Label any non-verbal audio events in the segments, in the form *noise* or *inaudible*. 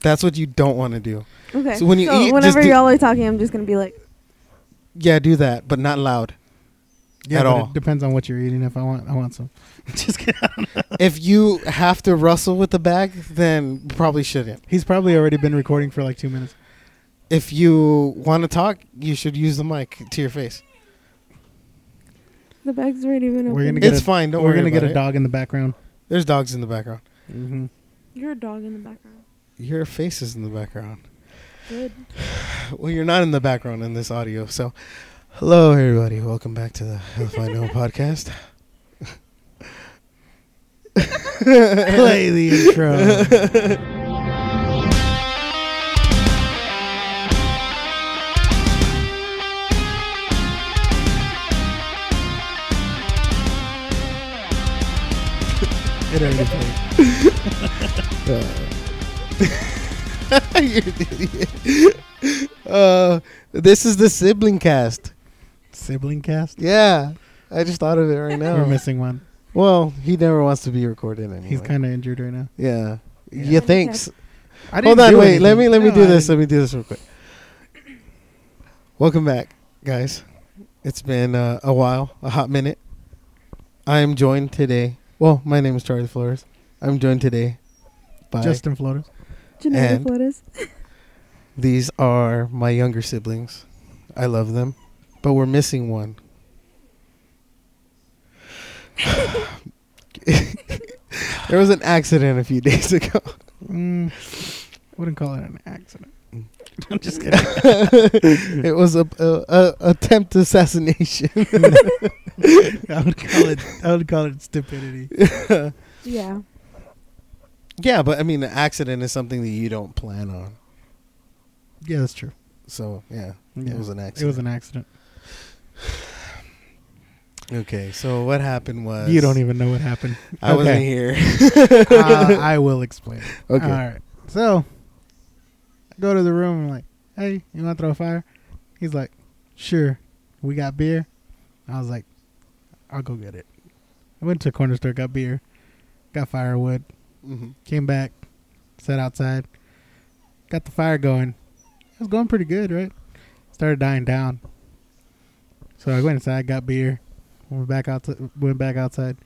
That's what you don't want to do. Okay. So when you eat, whenever do- y'all are talking, I'm just gonna be like, Yeah, do that, but not loud. Yeah, At all. It depends on what you're eating. If I want, I want some. *laughs* Just kidding. if you have to rustle with the bag, then probably shouldn't. He's probably already been recording for like two minutes. If you want to talk, you should use the mic to your face. the bag's already been open. We're gonna get It's a, fine. Don't We're worry gonna get a it. dog in the background. There's dogs in the background. Mm-hmm. You're a dog in the background. Your face is in the background. Good. *sighs* Well, you're not in the background in this audio. So, hello, everybody. Welcome back to the Health I Know *laughs* podcast. *laughs* Play the intro. *laughs* it already played. You're an idiot. Uh, this is the sibling cast. Sibling cast. Yeah, I just thought of it right now. We're missing one. Well, he never wants to be recorded anyway. He's kind of injured right now. yeah. Yeah. You thinks? I Hold didn't on, do wait. Let me let me No, do I this. didn't- Let me do this real quick. Welcome back, guys. It's been uh, a while, a hot minute. I am joined today. Well, my name is Charlie Flores. I'm joined today by Justin Flores. Genetic And- lettuce. *laughs* these are my younger siblings. I love them, but we're missing one. *laughs* there was an accident a few days ago. Mm, wouldn't call it an accident. *laughs* I'm just kidding. it was a, a, a attempt assassination. I would call it. I would call it stupidity. Yeah. Yeah, but I mean, an accident is something that you don't plan on. Yeah, that's true. So yeah, Yeah. it was an accident. It was an accident. *sighs* okay, so what happened was You don't even know what happened. *laughs* I wasn't here. *laughs* uh, *laughs* I will explain. Okay. All right. So, I go to the room. I'm like, "Hey, you want to throw a fire?" He's like, "Sure." We got beer. I was like, "I'll go get it." I went to a corner store, got beer, got firewood, Mhm. came back, sat outside, got the fire going. It was going pretty good, right? Started dying down. So I went inside, got beer, went back out, went back outside.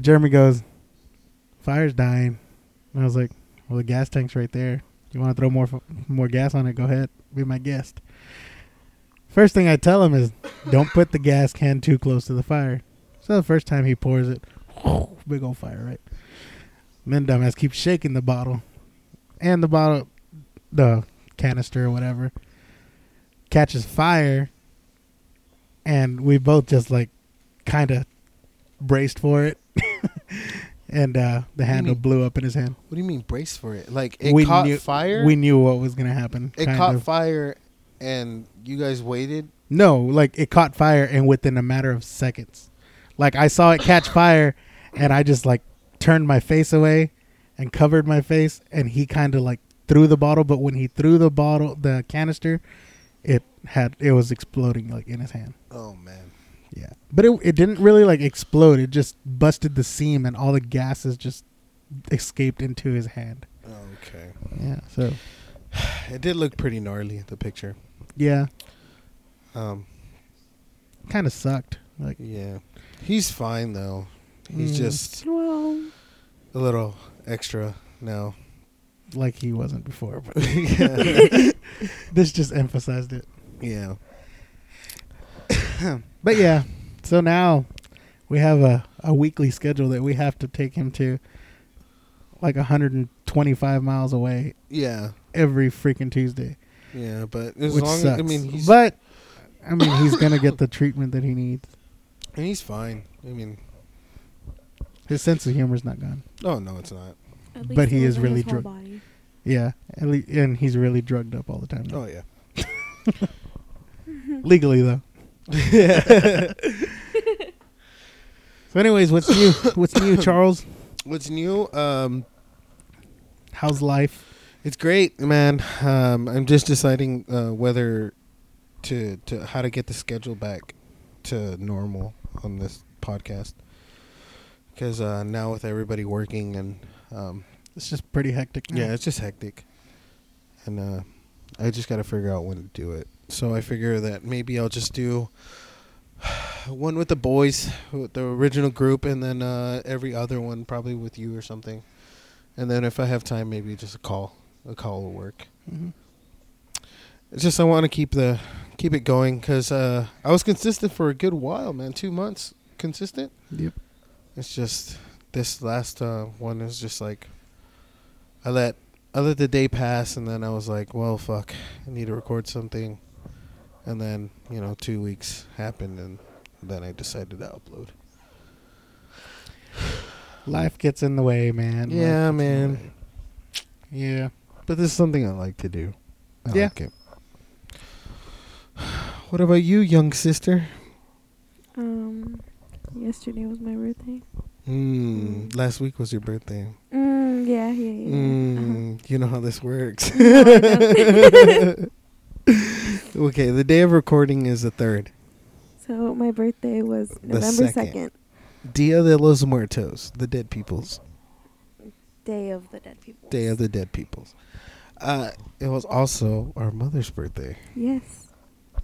Jeremy goes, "Fire's dying." And I was like, "Well, the gas tank's right there. You want to throw more more gas on it? Go ahead, be my guest." First thing I tell him is, "Don't put the gas can too close to the fire." So the first time he pours it, big old fire, right? And then dumbass keeps shaking the bottle, and the bottle, the canister or whatever, catches fire, and we both just like kind of braced for it, *laughs* and uh, the handle blew up in his hand. What do you mean brace for it? Like it We caught knew- fire. We knew what was gonna happen. it caught of. fire, and you guys waited. No, like it caught fire and within a matter of seconds. Like I saw it catch fire and I just like turned my face away and covered my face and he kind of like threw the bottle but when he threw the bottle the canister it had it was exploding like in his hand. Oh man. Yeah. But it it didn't really like explode. It just busted the seam and all the gases just escaped into his hand. Okay. Yeah. So, *sighs* It did look pretty gnarly. The picture. yeah, Um. kind of sucked. Like Yeah. He's fine though. He's just Well, a little extra now. like he wasn't before, but *laughs* *laughs* this just emphasized it. yeah. *coughs* But yeah, so now we have a, a weekly schedule that we have to take him to like 125 miles away Yeah. every freaking Tuesday. Yeah. But as which long sucks. as I mean he's but I mean he's gonna get the *coughs* treatment that he needs. and he's fine. I mean, His sense of humor's not gone. oh no, it's not. at least But he is really whole drunk. Yeah, at le- and he's really drugged up all the time. now. Oh yeah. *laughs* Legally though. *laughs* So, anyways, what's new? *coughs* What's new, Charles? What's new? Um, How's life? it's great, man. Um, I'm just deciding uh, whether to to how to get the schedule back to normal on this podcast because uh, now with everybody working and um, It's just pretty hectic. Now. Yeah, it's just hectic, and uh, I just got to figure out when to do it. So I figure that maybe I'll just do *sighs* one with the boys, with the original group, and then uh, every other one probably with you or something. And then if I have time, maybe just a call. A call will work. Mhm. It's just I want to keep the keep it going because uh, I was consistent for a good while, man. Two months consistent. Yep. It's just this last uh, one is just like I let I let the day pass, and then I was like, well, fuck, I need to record something, and then you know two weeks happened, and then I decided to upload. Life gets in the way, man. Yeah, gets in the man. Yeah. But this is something I like to do. I Yeah. like it. *sighs* What about you, young sister? Um, yesterday was my birthday. Mm, last week was your birthday. Mm, yeah, yeah, yeah. Uh-huh. Mm, you know how this works. *laughs* No, *laughs* okay, the day of recording is the third. So my birthday was The November second. second, Dia de los Muertos, the dead peoples. day of the dead people. Day of the dead peoples. Uh, it was also our mother's birthday. Yes.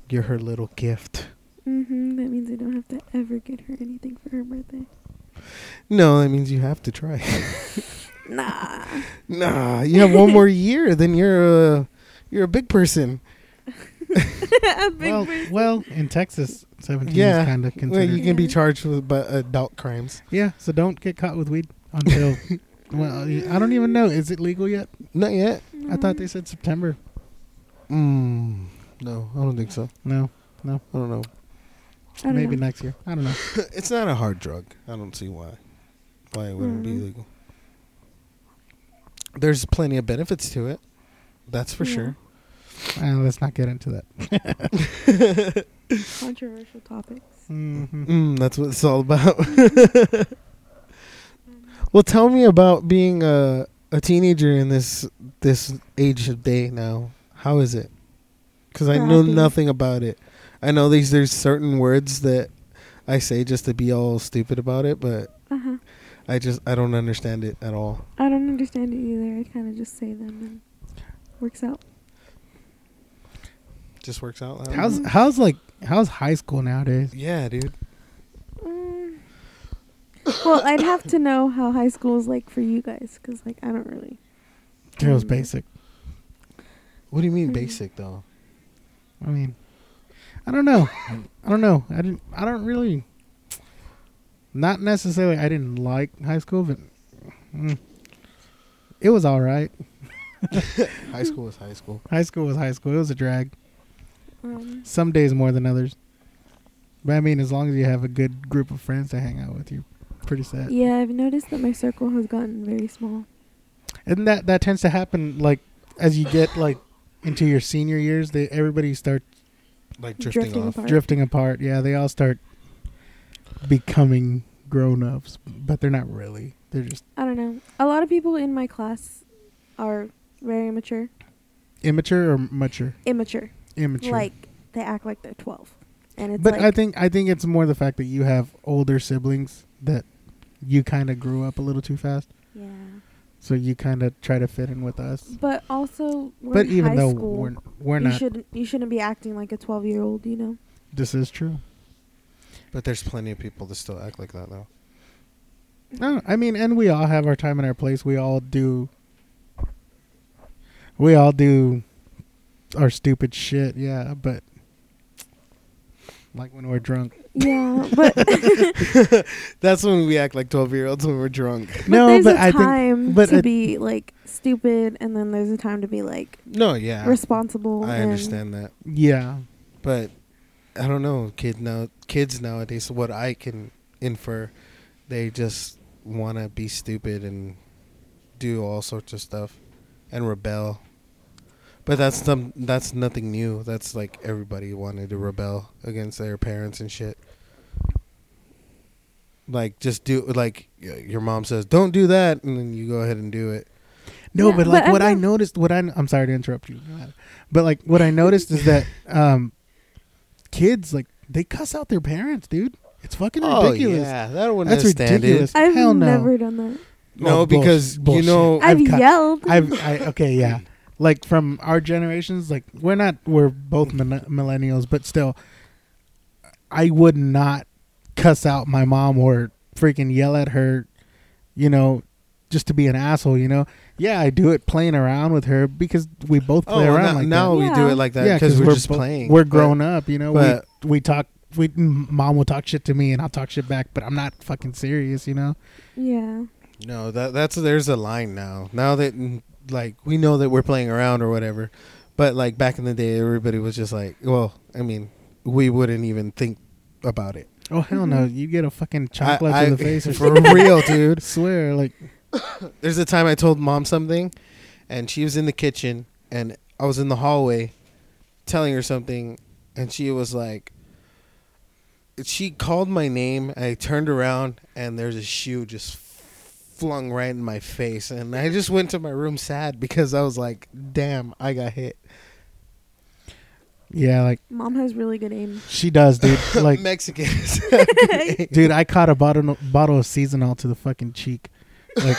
You're her little gift. Mhm. That means I don't have to ever get her anything for her birthday. No, that means you have to try. *laughs* Nah. nah, you have one more year, then you're a you're a big person. *laughs* A big well, person. well, in Texas, 17 Yeah. is kind of Well, you can be charged with bu- adult crimes. yeah, so don't get caught with weed until. *laughs* well, I don't even know. Is it legal yet? Not yet. I thought they said September. Mm, no, I don't think so. No. No, I don't know. I don't maybe know. next year. I don't know. *laughs* it's not a hard drug. I don't see why. Why it wouldn't be Mhm. legal. There's plenty of benefits to it. That's for Yeah. sure. Uh, let's not get into that. *laughs* Controversial topics. Mm-hmm. Mm, that's what it's all about. *laughs* well, tell me about being a a teenager in this this age of day now. How is it? Because I know nothing about it. I know these there's certain words that I say just to be all stupid about it, but Uh huh. I just I don't understand it at all. I don't understand it either. I kind of just say them and works out. Just works out. loud. How's how's like how's high school nowadays? yeah, dude. Mm. Well, I'd have to know how high school is like for you guys, cause like I don't really. It was basic. What do you mean Mhm. basic though? I mean, I don't know. I don't know. I didn't. I don't really. Not necessarily. I didn't like high school, but mm, it was all right. *laughs* high school was high school. High school was high school. It was a drag. Um, Some days more than others. But I mean, as long as you have a good group of friends to hang out with, you're pretty set. yeah, I've noticed that my circle has gotten very small. And that that tends to happen like as you get like into your senior years. They everybody start Like drifting, Drifting off. apart. drifting apart. Yeah, they all start becoming grown ups, but they're not really. They're just I don't know. A lot of people in my class are very immature. immature or mature. Immature. Immature. Like they act like they're 12. And it's but like I think I think it's more the fact that you have older siblings that you kind of grew up a little too fast, yeah. So you kind of try to fit in with us. But also we're but in even high though school, we're we're you not, shouldn't you shouldn't be acting like a 12-year-old, you know. this is true. But there's plenty of people that still act like that though. No, I mean, and we all have our time and our place. We all do. We all do our stupid shit, yeah. But like when we're drunk. Yeah, *laughs* but *laughs* That's when we act like twelve year olds when we're drunk. But no, there's but a I think there's a time but to I- be like stupid, and then there's a time to be like No, yeah, responsible. I understand that, yeah. but I don't know. Kid now, kids nowadays, what I can infer, they just want to be stupid and do all sorts of stuff and rebel. But that's some that's nothing new. That's like everybody wanted to rebel against their parents and shit. Like just do like your mom says, "Don't do that," and then you go ahead and do it. No, Yeah, but like but what I'm I noticed, what I I'm sorry to interrupt you, but like what I noticed is that *laughs* um, kids like they cuss out their parents, dude. It's fucking ridiculous. Oh yeah, that one That's ridiculous. it. I've Hell no. never done that. No, Oh, bullsh- because bullshit. you know, I've, I've cut- yelled. I've I, okay, yeah. *laughs* Like from our generations, like we're not we're both mm-hmm. min- millennials, but still, I would not cuss out my mom or freaking yell at her, you know, just to be an asshole. You know, yeah, I do it playing around with her because we both oh, play oh, around now, like now that. we do it like that yeah, because we're, just bo- playing. We're but- grown up, you know. but- we we talk. We mom will talk shit to me and I'll talk shit back, but I'm not fucking serious, you know. yeah. No, that that's there's a line now. Now that like we know that we're playing around or whatever, but like back in the day, everybody was just like, well, I mean, we wouldn't even think about it. Oh hell no! Mm-hmm. You get a fucking I- chocolate I- to the face *laughs* for real, *laughs* dude. swear, like *coughs* There's a time I told mom something, and she was in the kitchen, and I was in the hallway, telling her something, and she was like, she called my name. I turned around, and there's a shoe just flung right in my face, and I just went to my room sad because I was like, damn, I got hit. yeah, like Mom has really good aim. she does, dude. *laughs* Like, Mexicans. *laughs* dude, I caught a bottle bottle of seasonal to the fucking cheek. Like,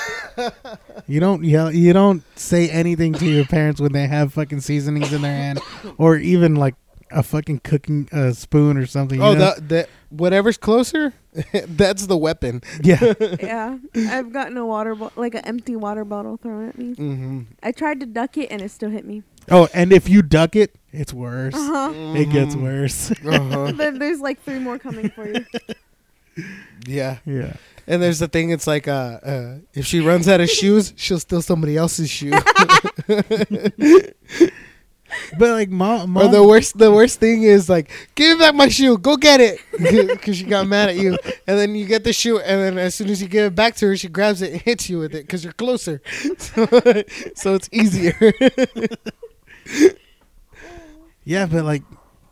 *laughs* you don't yell, you don't say anything to your parents when they have fucking seasonings in their hand, or even like a fucking cooking uh, spoon or something. you oh, know? that that whatever's closer, *laughs* that's the weapon. yeah. *laughs* yeah. I've gotten a water bo- like an empty water bottle thrown at me. Mm-hmm. I tried to duck it and it still hit me. Oh, and if you duck it, it's worse. Uh-huh. It gets Mhm. worse. *laughs* Uh-huh. then there's like three more coming for you. Yeah. yeah. And there's the thing. It's like, uh, uh, if she runs out of shoes, she'll steal somebody else's shoe. But like mom, mom or the worst, the worst thing is like, give me back my shoe. Go get it, *laughs* because she got mad at you. And then you get the shoe, and then as soon as you give it back to her, she grabs it and hits you with it because you're closer. So, *laughs* so it's easier. *laughs* Yeah, but like,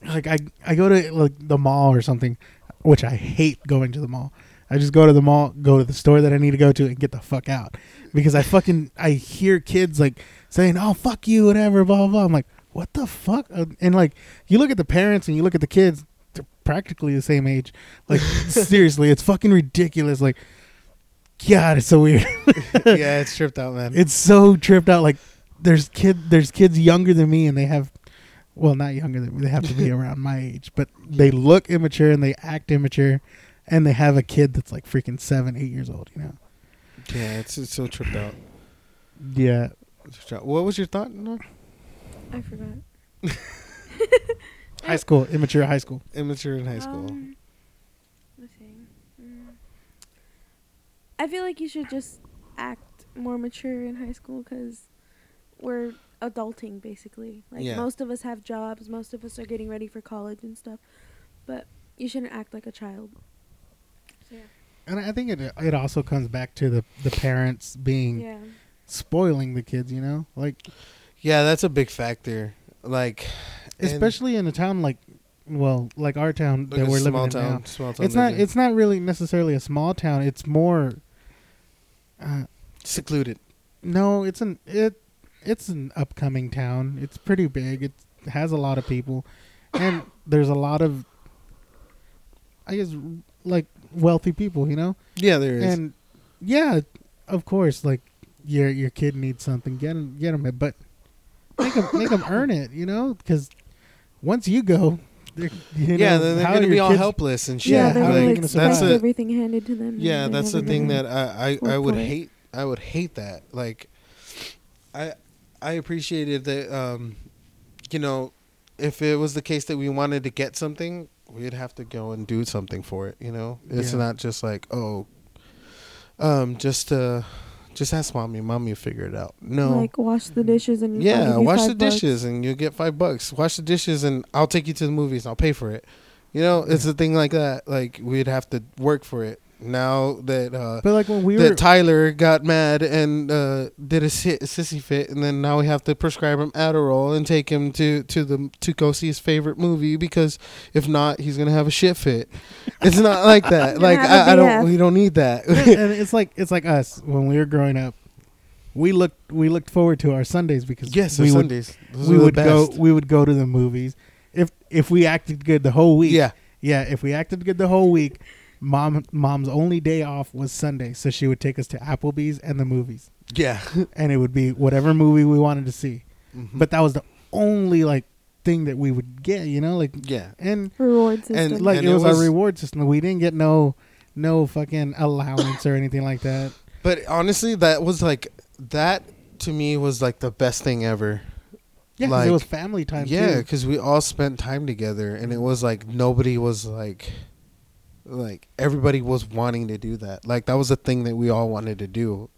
like I I go to like the mall or something, which I hate going to the mall. I just go to the mall, go to the store that I need to go to, and get the fuck out because I fucking I hear kids like saying, "Oh fuck you," whatever, blah blah. blah. I'm like, what the fuck? Uh, And like, you look at the parents and you look at the kids, they're practically the same age. Like, *laughs* seriously, it's fucking ridiculous. Like, God, it's so weird. *laughs* yeah, it's tripped out, man. it's so tripped out. Like, there's kid, there's kids younger than me, and they have, well, not younger than me. They have to be *laughs* around my age, but they look immature and they act immature, and they have a kid that's like freaking seven, eight years old. You know? yeah, it's, it's so tripped out. Yeah. It's tripped out. What was your thought? No? I forgot. *laughs* High school, immature high school. Immature in high school. Um, let's see. Mm. I feel like you should just act more mature in high school because we're adulting basically. Like Yeah. most of us have jobs, most of us are getting ready for college and stuff, but you shouldn't act like a child. So yeah. And I think it it also comes back to the the parents being Yeah. spoiling the kids. You know, like yeah, that's a big factor. Like, especially in a town like, well, like our town like that we're living in town, now. small town. It's not. living. It's not really necessarily a small town. It's more. Uh, secluded. no, it's an it. It's an upcoming town. It's pretty big. It has a lot of people, and *coughs* there's a lot of. I guess like wealthy people, you know, Yeah, there is. and yeah, of course, like your your kid needs something, get him get him it, but make them make him earn it, you know, because once you go, they're- you yeah, know, then they're gonna be all kids- helpless and shit. Yeah, Yeah, they're how gonna they like gonna expect everything handed to them. Yeah, that's the thing that I I, I would hate. I would hate that. Like, I I appreciated that. Um, you know, if it was the case that we wanted to get something, we'd have to go and do something for it. You know, it's Yeah. not just like oh, um, just uh, just ask mommy. Mommy will figure it out. No. Like wash the dishes and yeah, you wash the bucks. dishes and you'll get five bucks. Wash the dishes and I'll take you to the movies. I'll pay for it. You know, it's a thing like that. Like we'd have to work for it. Now that uh, But like when we that were, Tyler got mad and uh, did a, si- sissy fit, and then now we have to prescribe him Adderall and take him to to the to go see his favorite movie because if not, he's gonna have a shit fit. It's not *laughs* like that. Like I, I don't. We don't need that. *laughs* and it's like it's like us when we were growing up. We looked we looked forward to our Sundays because yes, we would Sundays. Those we would go we would go to the movies if if we acted good the whole week. Yeah, yeah. If we acted good the whole week, Mom, mom's only day off was Sunday, so she would take us to Applebee's and the movies, Yeah. *laughs* and it would be whatever movie we wanted to see. Mhm. But that was the only like thing that we would get, you know, like yeah. and Reward system. And, like And it it was, was- our reward system. We didn't get no no fucking allowance or anything like that. But honestly, that was like that to me was like the best thing ever. Yeah, 'cause Like, it was family time. Yeah, because we all spent time together, and it was like nobody was like, like everybody was wanting to do that. Like that was a thing that we all wanted to do.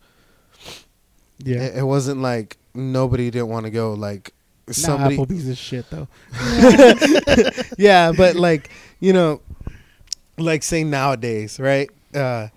yeah. It, it wasn't like nobody didn't want to go. Like Nah, somebody, Applebee's is shit though. *laughs* yeah, but *laughs* like you know, like say nowadays, right? Uh,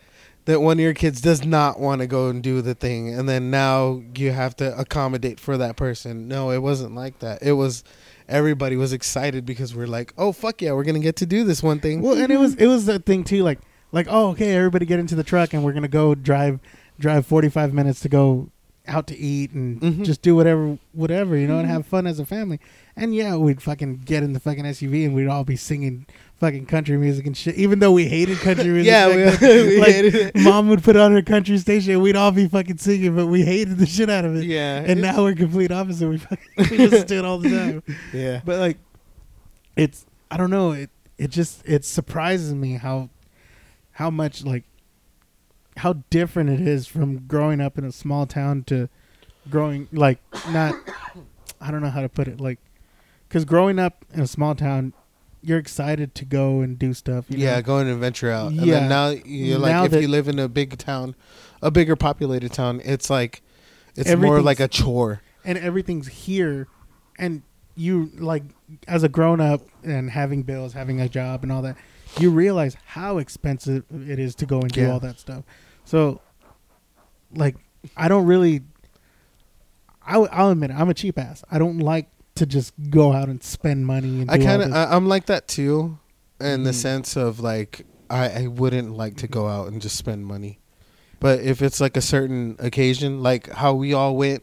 that one of your kids does not want to go and do the thing, and then now you have to accommodate for that person. No, it wasn't like that. It was everybody was excited because we're like, oh fuck yeah, we're gonna get to do this one thing. Well, and it was it was a thing too, like like oh okay, everybody get into the truck and we're gonna go drive drive forty five minutes to go out to eat and Mhm. just do whatever whatever you know and have fun as a family. And yeah, we'd fucking get in the fucking SUV and we'd all be singing fucking country music and shit. Even though we hated country *laughs* music, yeah, we, *laughs* we Like, hated it. Mom would put on her country station, and we'd all be fucking singing, but we hated the shit out of it. Yeah, And now we're complete opposite. We fucking *laughs* we listen to it all the time. yeah, But like, it's I don't know. It it just it surprises me how how much like how different it is from growing up in a small town to growing like not *coughs* I don't know how to put it like because growing up in a small town you're excited to go and do stuff. You yeah, know? go and venture out. And Yeah. then now you're like, Now if that- you live in a big town, a bigger populated town, it's like, it's more like a chore. and everything's here and you like as a grown up and having bills having a job and all that you realize how expensive it is to go and do Yeah. all that stuff so like i don't really I, w- i'll admit it, i'm a cheap ass i don't like to just go out and spend money and I kind of. I'm like that too, in the Mhm. sense of like, I, I wouldn't like to go out and just spend money. But if it's like a certain occasion, like how we all went,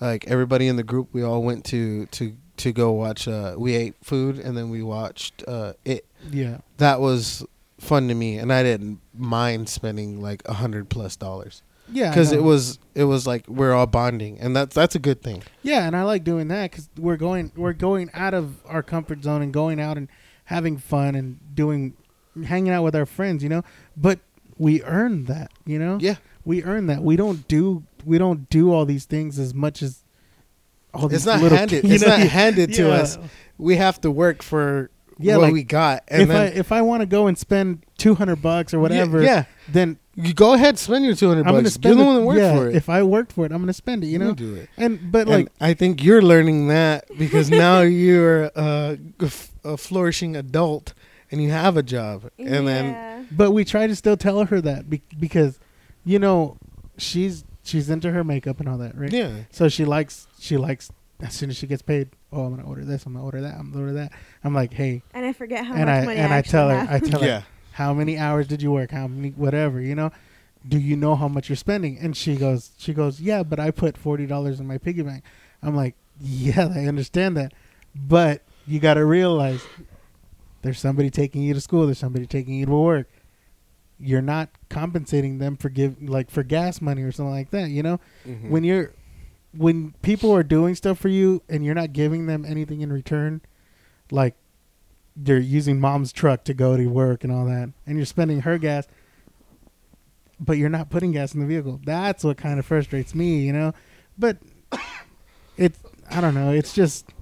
like everybody in the group, we all went to to to go watch. Uh, we ate food and then we watched uh, it. yeah That was fun to me, and I didn't mind spending like a hundred plus dollars yeah because it was it was like we're all bonding, and that's that's a good thing. Yeah, and I like doing that because we're going we're going out of our comfort zone and going out and having fun and doing hanging out with our friends, you know. But we earn that, you know. Yeah, we earn that. We don't do we don't do all these things as much as all these it's not little handed. ki- *laughs* you It's know, not handed to yeah. us. We have to work for Yeah, what like, we got, and if then I if I want to go and spend two hundred bucks or whatever, Yeah, then you go ahead, spend your two hundred I'm bucks. gonna spend You're the it- one that worked yeah, for it. If I worked for it, I'm gonna spend it. You know, do it. and but And like I think you're learning that *laughs* because now you're uh, a, f- a flourishing adult and you have a job, and then But we try to still tell her that be- because, you know, she's she's into her makeup and all that, right? yeah, So she likes she likes as soon as she gets paid. Oh, I'm gonna order this. I'm gonna order that. I'm gonna order that. I'm like, hey, and I forget how and much I money and I, actually tell her. I tell yeah, her, how many hours did you work? How many whatever, you know? Do you know how much you're spending? And she goes, she goes, yeah, but I put forty dollars in my piggy bank. I'm like, yeah, I understand that, but you got to realize there's somebody taking you to school. There's somebody taking you to work. You're not compensating them for give like for gas money or something like that. You know, Mhm. when you're when people are doing stuff for you and you're not giving them anything in return, like they're using mom's truck to go to work and all that, and you're spending her gas, but you're not putting gas in the vehicle. That's what kind of frustrates me, you know. But *coughs* it's I don't know. It's just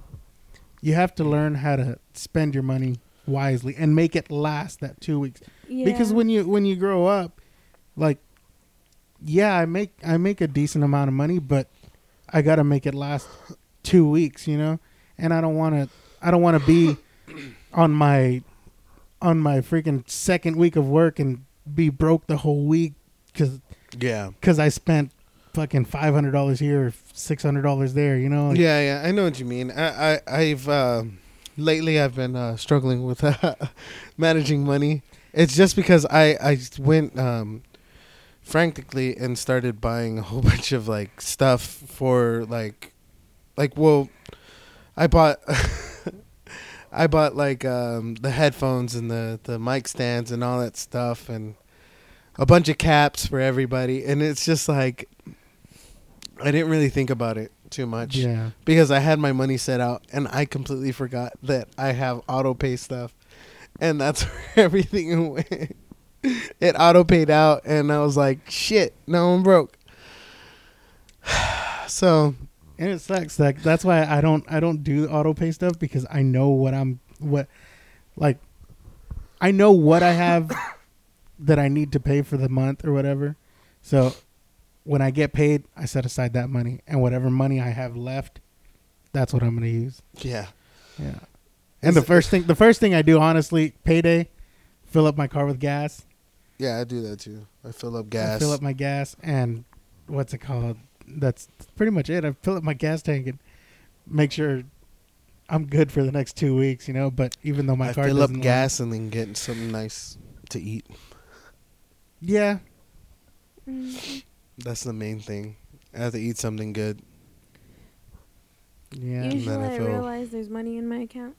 you have to learn how to spend your money wisely and make it last that two weeks yeah. because when you when you grow up like yeah i make i make a decent amount of money but i gotta make it last two weeks you know and i don't want to i don't want to be *coughs* on my on my freaking second week of work and be broke the whole week because yeah, because i spent fucking $500 here $600 there you know Like, yeah, yeah. I know what you mean. I, I I've uh, lately I've been uh, struggling with uh, *laughs* managing money. It's just because I I went um, frantically and started buying a whole *laughs* bunch of like stuff for like like well, I bought *laughs* I bought like um, the headphones and the the mic stands and all that stuff and a bunch of caps for everybody and it's just like I didn't really think about it too much Yeah. because I had my money set out and I completely forgot that I have auto pay stuff and that's *laughs* where everything went. It auto paid out and I was like, shit, now I'm broke. *sighs* so And it sucks. Like that's why I don't I don't do auto pay stuff because I know what I'm what like I know what I have *coughs* that I need to pay for the month or whatever. So when I get paid, I set aside that money and whatever money I have left, that's what I'm going to use. yeah. Yeah. And the Is it- first thing the first thing I do honestly, payday, fill up my car with gas. Yeah, I do that too. I fill up gas. I fill up my gas and what's it called? That's pretty much it. I fill up my gas tank and make sure I'm good for the next two weeks, you know. But even though my I car fill up doesn't gas and then get something nice to eat. yeah, Mhm. That's the main thing. I have to eat something good. yeah. And Usually then I I, feel- realize there's money in my account,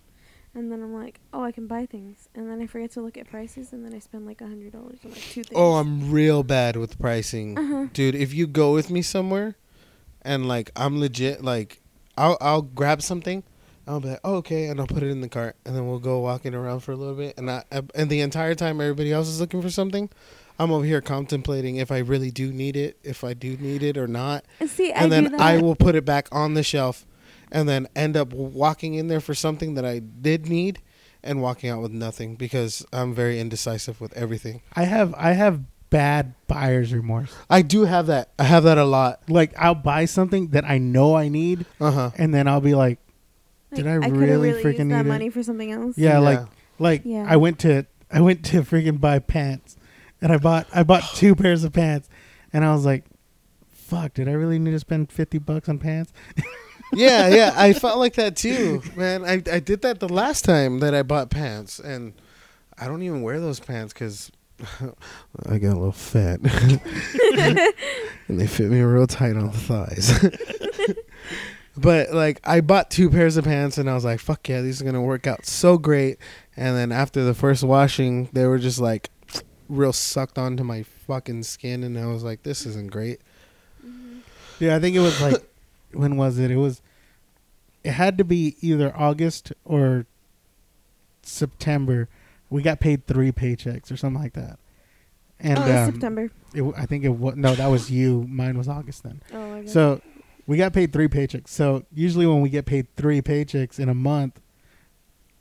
and then I'm like, oh, I can buy things, and then I forget to look at prices, and then I spend like a hundred dollars on like two things. Oh, I'm real bad with pricing. Uh-huh. Dude, if you go with me somewhere and like I'm legit like I'll I'll grab something, I'll be like, oh, okay, and I'll put it in the cart and then we'll go walking around for a little bit and I and the entire time everybody else is looking for something, I'm over here contemplating if I really do need it, if I do need it or not. And See, I and do then. I will put it back on the shelf and then end up walking in there for something that I did need and walking out with nothing because I'm very indecisive with everything. I have I have bad buyer's remorse. I do have that. I have that a lot. Like I'll buy something that I know I need, Uh-huh. and then I'll be like, Like, did I could've really used freaking that need it? money for something else? yeah, like like Yeah. I went to I went to freaking buy pants, and I bought I bought *gasps* two pairs of pants, and I was like, fuck, did I really need to spend fifty bucks on pants? *laughs* yeah, yeah. I felt like that too, man. I I did that the last time that I bought pants, and I don't even wear those pants because *laughs* I got a little fat, *laughs* and they fit me real tight on the thighs. *laughs* but like, I bought two pairs of pants, and I was like, "Fuck yeah, these are gonna work out so great." And then after the first washing, they were just like real sucked onto my fucking skin, and I was like, "This isn't great." Mhm. Yeah, I think it was like when was it? It was it had to be either August or September. We got paid three paychecks or something like that. And oh, um, September. it I think it was no, that was you. Mine was August then. Oh, my God. So we got paid three paychecks. So usually when we get paid three paychecks in a month,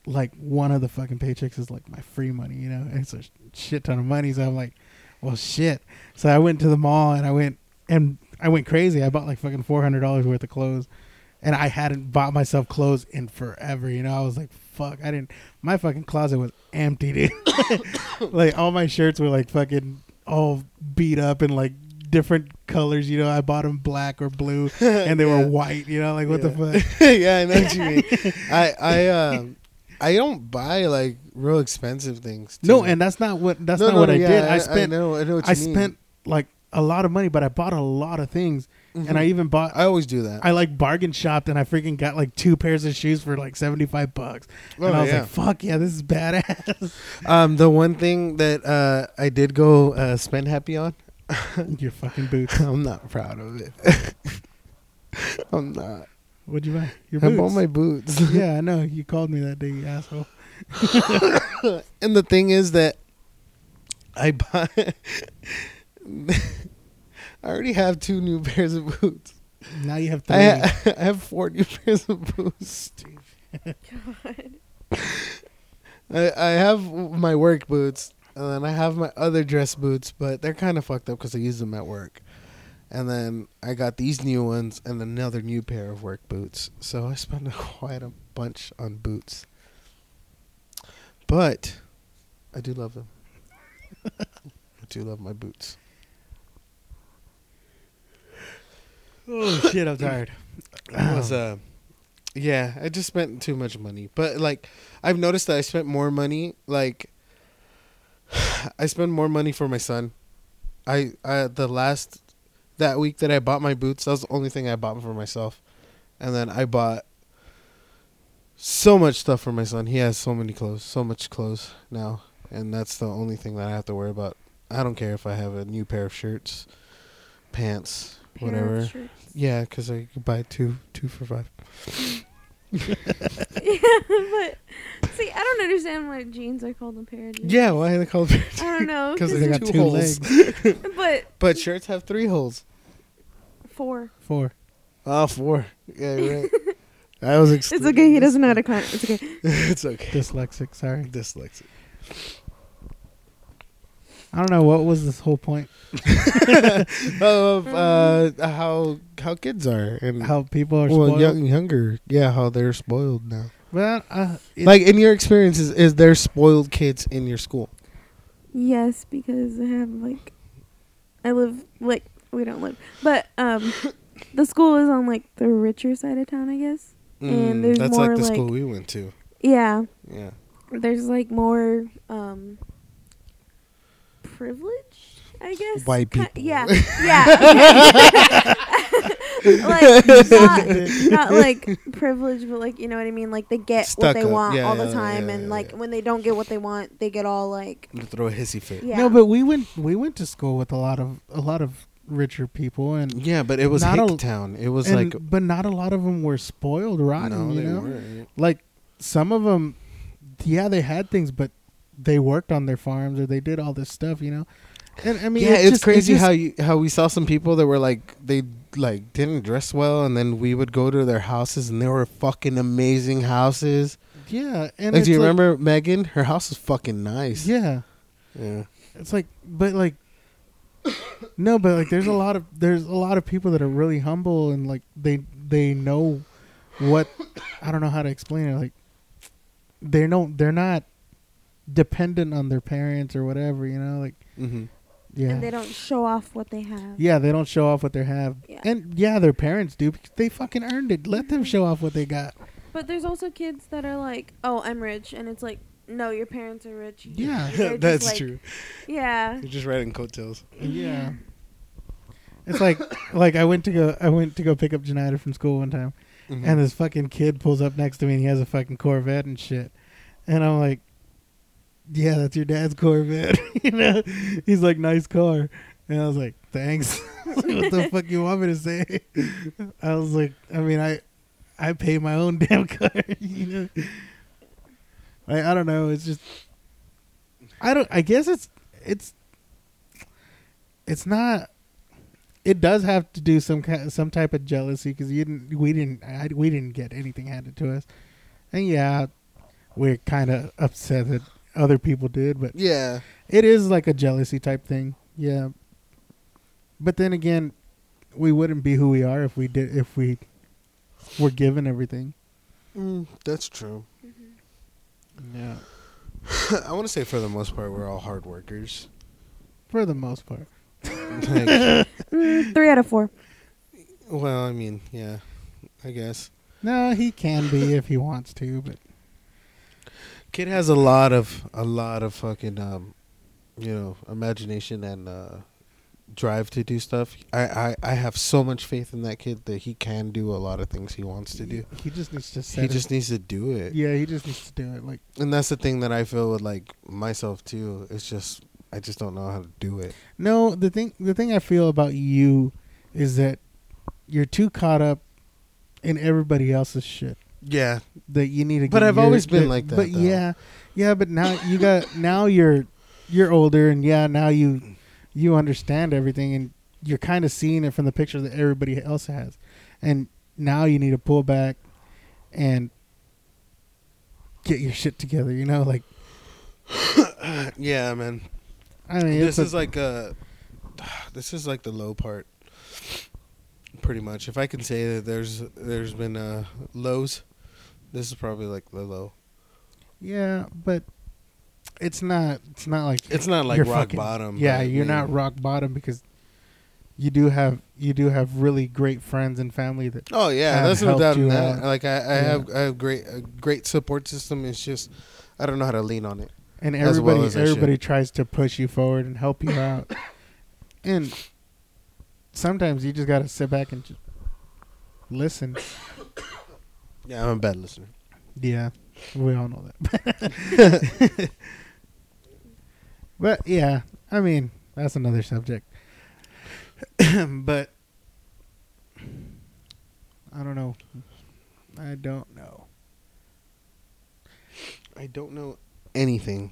like one of the fucking paychecks is like my free money, you know, and it's a shit ton of money. So I'm like, well, shit. So I went to the mall and I went and I went crazy. I bought like fucking four hundred dollars worth of clothes, and I hadn't bought myself clothes in forever. You know, I was like, fuck, I didn't. My fucking closet was empty, dude. *coughs* like all my shirts were like fucking all beat up and like different colors. You know, I bought them black or blue, *laughs* and they Yeah. were white. You know, like what the fuck. *laughs* yeah, I know what you mean. I I um I don't buy like real expensive things. No, too. and that's not what that's No, not no, what no, I yeah, did. I spent I, know, I know what you I spent like a lot of money, but I bought a lot of things, Mhm. and I even bought. I always do that. I like bargain shopped, and I freaking got like two pairs of shoes for like seventy five bucks, oh, and I was yeah. like, "Fuck yeah, this is badass." *laughs* um, the one thing that uh I did go uh, spend happy on, *laughs* Your fucking *laughs* boots. I'm not proud of it. I'm not. What'd you buy? Your I bought my boots. yeah, I know. You called me that day, you asshole. and the thing is that I buy. *laughs* I already have two new pairs of boots. Now you have three. I, ha- *laughs* I have four new pairs of boots. God. *laughs* I, I have my work boots, and then I have my other dress boots, but they're kind of fucked up because I use them at work. And then I got these new ones and another new pair of work boots. So I spent quite a bunch on boots. But I do love them. I do love my boots. Oh shit, I'm tired. *clears throat* It was uh yeah, I just spent too much money. But like I've noticed that I spent more money like *sighs* I spend more money for my son. I I the last that week that I bought my boots, that was the only thing I bought for myself. And then I bought so much stuff for my son. He has so many clothes, so much clothes now, and that's the only thing that I have to worry about. I don't care if I have a new pair of shirts, pants, whatever. shirts. Yeah, because I could buy two, two for five. *laughs* yeah, but see, I don't understand why jeans are called a pair of jeans. Yeah, why are they called? Pair of I don't know. because they they got got two two holes. legs. *laughs* but But shirts have three holes. four. Four. Oh, four. Yeah, you're right. *laughs* I was. It's okay. He doesn't know how to count. It's okay. it's okay. Dyslexic. Sorry. Dyslexic. I don't know what was this whole point. *laughs* of uh, how how kids are and How people are well spoiled. young, younger. Yeah, how they're spoiled now. Well, uh, like in your experience, is, is there spoiled kids in your school? Yes, because I have like, I live like we don't live, but um, *laughs* the school is on like the richer side of town, I guess. And there's Mm, that's more, like the like- school we went to. Yeah, Yeah. there's like more um privilege, I guess. White Ki- people. yeah, *laughs* yeah. okay. like *laughs* not, not like privilege, but like you know what I mean. Like they get Stuck what they up. want Yeah, all the time, yeah, and yeah, like yeah. when they don't get what they want, they get all like To throw a hissy fit. yeah. No, but we went we went to school with a lot of a lot of richer people and Yeah, but it was Not a- Hicktown. It was and, like but not a lot of them were spoiled rotten. no, you they know, weren't. like some of them, yeah, they had things, but they worked on their farms or they did all this stuff. You know, and I mean, yeah, it's just- crazy just- how you how we saw some people that were like they like didn't dress well, and then we would go to their houses, and they were fucking amazing houses. yeah. And Like, do you like- remember Megan? Her house is fucking nice. Yeah, yeah. it's like, but like. No, but like there's a lot of there's a lot of people that are really humble and like they they know what I don't know how to explain it like they don't they're not dependent on their parents or whatever you know like Mm-hmm. yeah and they don't show off what they have. yeah they don't show off what they have Yeah. and yeah their parents do because they fucking earned it let them show off what they got But there's also kids that are like, "Oh, I'm rich," and it's like, "No, your parents are rich." Yeah. *laughs* That's like- true. Yeah. You're just riding coattails. yeah it's like like I went to go I went to go pick up Janita from school one time Mm-hmm. and this fucking kid pulls up next to me and he has a fucking Corvette and shit. And I'm like, yeah, that's your dad's Corvette. *laughs* you know? He's like, nice car. And I was like, thanks. *laughs* what the *laughs* fuck you want me to say? I was like, I mean, I I pay my own damn car, you know? Like, I don't know. It's just, I don't, I guess it's, it's, it's not, it does have to do some kind, some type of jealousy because you didn't, we didn't, I, we didn't get anything handed to us, and yeah, we're kind of upset that other people did, but Yeah. it is like a jealousy type thing, yeah. But then again, we wouldn't be who we are if we did if we were given everything. Mm, that's true. Yeah, *sighs* I want to say for the most part, we're all hard workers. for the most part. Like, *laughs* Mm, three out of four. well, I mean, yeah, I guess. No, he can be if he wants to, but Kid has a lot of a lot of fucking um, you know, imagination and uh, drive to do stuff. I, I I have so much faith in that kid that he can do a lot of things he wants to do. he just needs to set He it- just needs to do it. yeah, he just needs to do it. Like And that's the thing that I feel with like myself too. It's just I just don't know how to do it. no, the thing the thing I feel about you is that you're too caught up in everybody else's shit. Yeah. that you need to. But I've your- always been like that, But though. yeah, yeah. But now you got *laughs* now you're you're older, and yeah, now you you understand everything, and you're kind of seeing it from the picture that everybody else has, and now you need to pull back and get your shit together. You know, like *coughs* yeah, man. I mean, this it's a- is like a *sighs* this is like the low part pretty much if i can say that there's there's been uh lows this is probably like the low yeah, but it's not. It's not like it's not like rock fucking- bottom Yeah, you're not rock bottom because you do have you do have really great friends and family that oh yeah that's no doubt in you that out. like i i Yeah. have i have great a great support system it's just i don't know how to lean on it and as well everybody everybody tries to push you forward and help you out and sometimes you just got to sit back and just listen yeah i'm a bad listener Yeah, we all know that. *laughs* but yeah, I mean that's another subject. *coughs* but I don't know. I don't know. I don't know anything.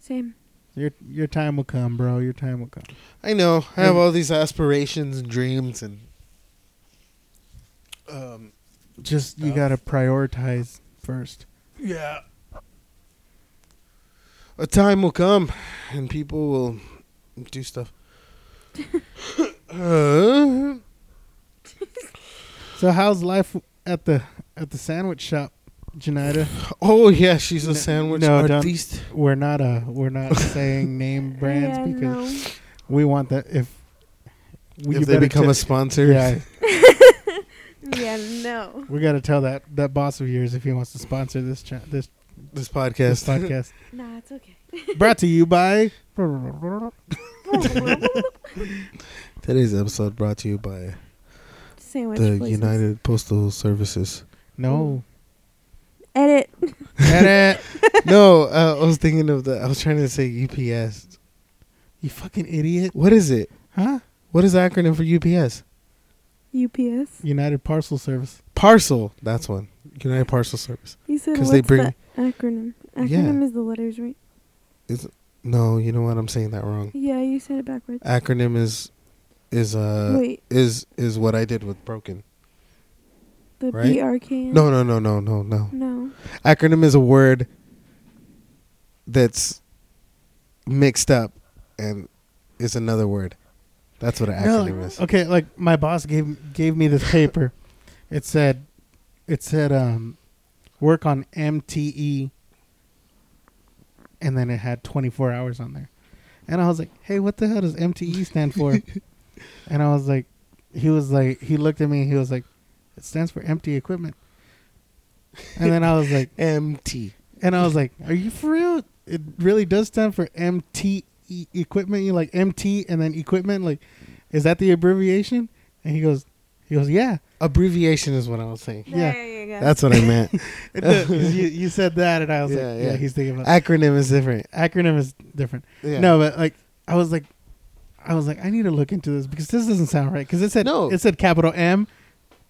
Same. Your your time will come, bro. Your time will come. I know. I have all these aspirations and dreams and um Just you gotta prioritize first. yeah. A time will come and people will do stuff. uh, *laughs* So how's life at the at the sandwich shop, Janita? oh yeah, she's a No, sandwich no, don't- We're not uh we're not *laughs* saying name brands yeah, because no. we want that if we if they become te- a sponsor. yeah *laughs* yeah, no. *laughs* we got to tell that that boss of yours if he wants to sponsor this cha- this This this podcast. podcast *laughs* Nah, it's okay. *laughs* brought to you by Today's episode brought to you by Sandwich the places. United Postal Services. no Edit. edit no, uh, I was thinking of the. I was trying to say UPS. you fucking idiot What is it? huh What is the acronym for UPS? UPS. United Parcel Service Parcel. That's one. United Parcel Service. You said what's they bring- the acronym? Yeah. Acronym is the letters, right? Is No, you know what? I'm saying that wrong. Yeah, you said it backwards. Acronym is is uh Wait, is is what I did with broken. the right? BRK. No, no, no, no, no, no. No. Acronym is a word that's mixed up and is another word. That's what an No, acronym is. okay like my boss gave gave me this paper. It said it said um work on MTE and then it had 24 hours on there. And I was like hey what the hell does MTE stand for? *laughs* And I was like he was like he looked at me he was like it stands for empty equipment. And then I was like *laughs* MT. and I was like are you for real? It really does stand for MTE equipment you like MT and then equipment like is that the abbreviation and he goes he goes yeah Abbreviation is what I was saying. Yeah. You go. That's what I meant. *laughs* *laughs* You, you said that and I was Yeah, like yeah. yeah he's thinking about Acronym is different. acronym is different Yeah. no but like I was like I was like I need to look into this because this doesn't sound right because it said No. it said capital M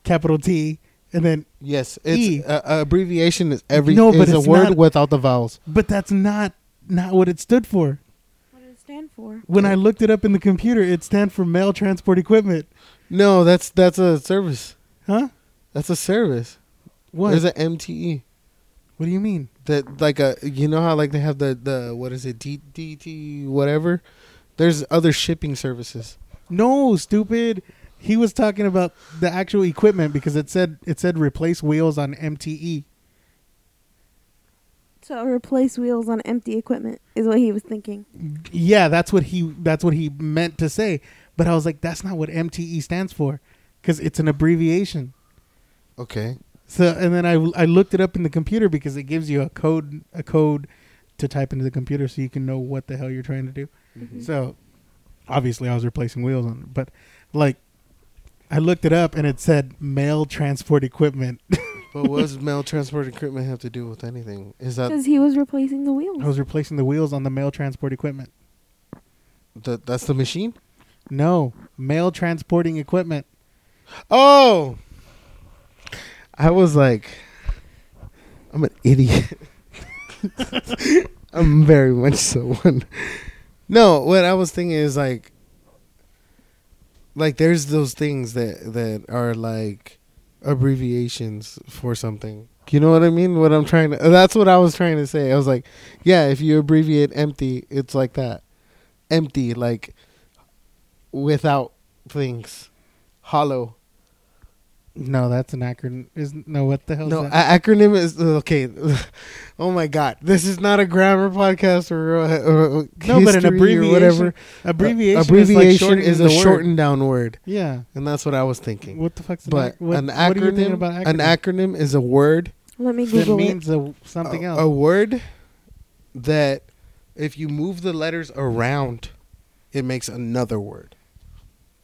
capital T and then Yes, it's E. uh, abbreviation is every No, but is a it's word not- without the vowels. but that's not not what it stood for what does it stand for? when I looked it up in the computer it stands for mail transport equipment No, that's that's a service. huh That's a service. what There's an MTE. what do you mean That like a you know how like they have the the what is it D, DT whatever. There's other shipping services. No, stupid. He was talking about the actual equipment because it said it said replace wheels on. MTE. So replace wheels on empty equipment is what he was thinking. Yeah, that's what he that's what he meant to say. But I was like, that's not what MTE stands for, because it's an abbreviation. Okay. So and then I I looked it up in the computer because it gives you a code a code to type into the computer so you can know what the hell you're trying to do. Mhm. So obviously I was replacing wheels on it, but like I looked it up and it said mail transport equipment. *laughs* But what does mail transport equipment have to do with anything? Is that Because he was replacing the wheels. I was replacing the wheels on the mail transport equipment. the that's the machine? No, mail transporting equipment. Oh. I was like I'm an idiot. *laughs* I'm very much so one. No, what I was thinking is like like there's those things that that are like abbreviations for something. You know what I mean? What I'm trying to That's what I was trying to say. I was like, yeah, if you abbreviate empty, it's like that. Empty like without things. Hollow. No, that's an acronym. Isn't no what the hell? No, is a- acronym is okay. *laughs* oh my god, this is not a grammar podcast or, uh, or no, but an history or abbreviation. whatever. Abbreviation. abbreviation is, is, a word. shortened down word, Yeah. and that's what I was thinking. What the fuck's an But ac- what, an what are you thinking acronym, an acronym is a word Let me that Google it. means a, something a, else. a word that if you move the letters around, it makes another word.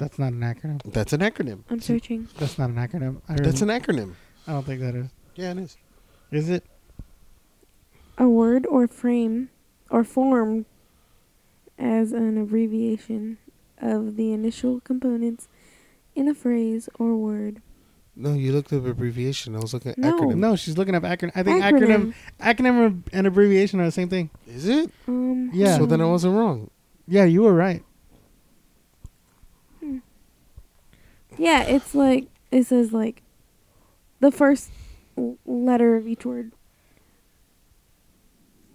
That's not an acronym. That's an acronym. I'm searching. That's not an acronym. I That's an acronym. I don't think that is. Yeah, it is. Is it? A word or frame or form as an abbreviation of the initial components in a phrase or word. No, you looked up abbreviation. I was looking at No. acronym. No, she's looking up acronym. I think acronym, acronym, and abbreviation are the same thing. Is it? Um, Yeah. So then I wasn't wrong. Yeah, you were right. Yeah, it's like it says like the first letter of each word.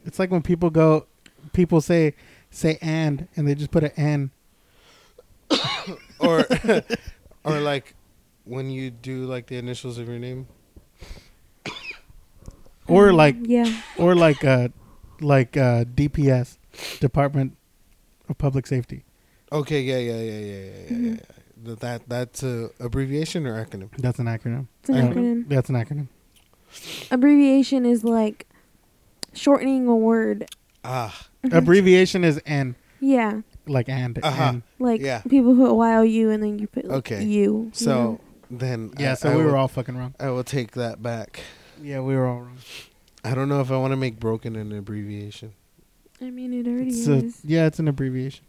It's like when people go, people say say and, and they just put an n. *coughs* Or, *coughs* or like when you do like the initials of your name. *coughs* Or like yeah, or like uh like uh DPS, Department of Public Safety. Okay. Yeah. Yeah. Yeah. Yeah. Yeah. yeah, Mhm. yeah. That that that's a abbreviation or acronym. That's an acronym. it's an Yeah. acronym. That's an acronym. Abbreviation is like shortening a word. Ah. Abbreviation is N, Yeah, like and. Uh-huh. and. like Yeah. people put Y O U and then you put like Okay. U. So then. Yeah, I, so I we were all fucking wrong. I will take that back. Yeah, we were all wrong. I don't know if I want to make broken an abbreviation. I mean, it already It's a, is. yeah, it's an abbreviation.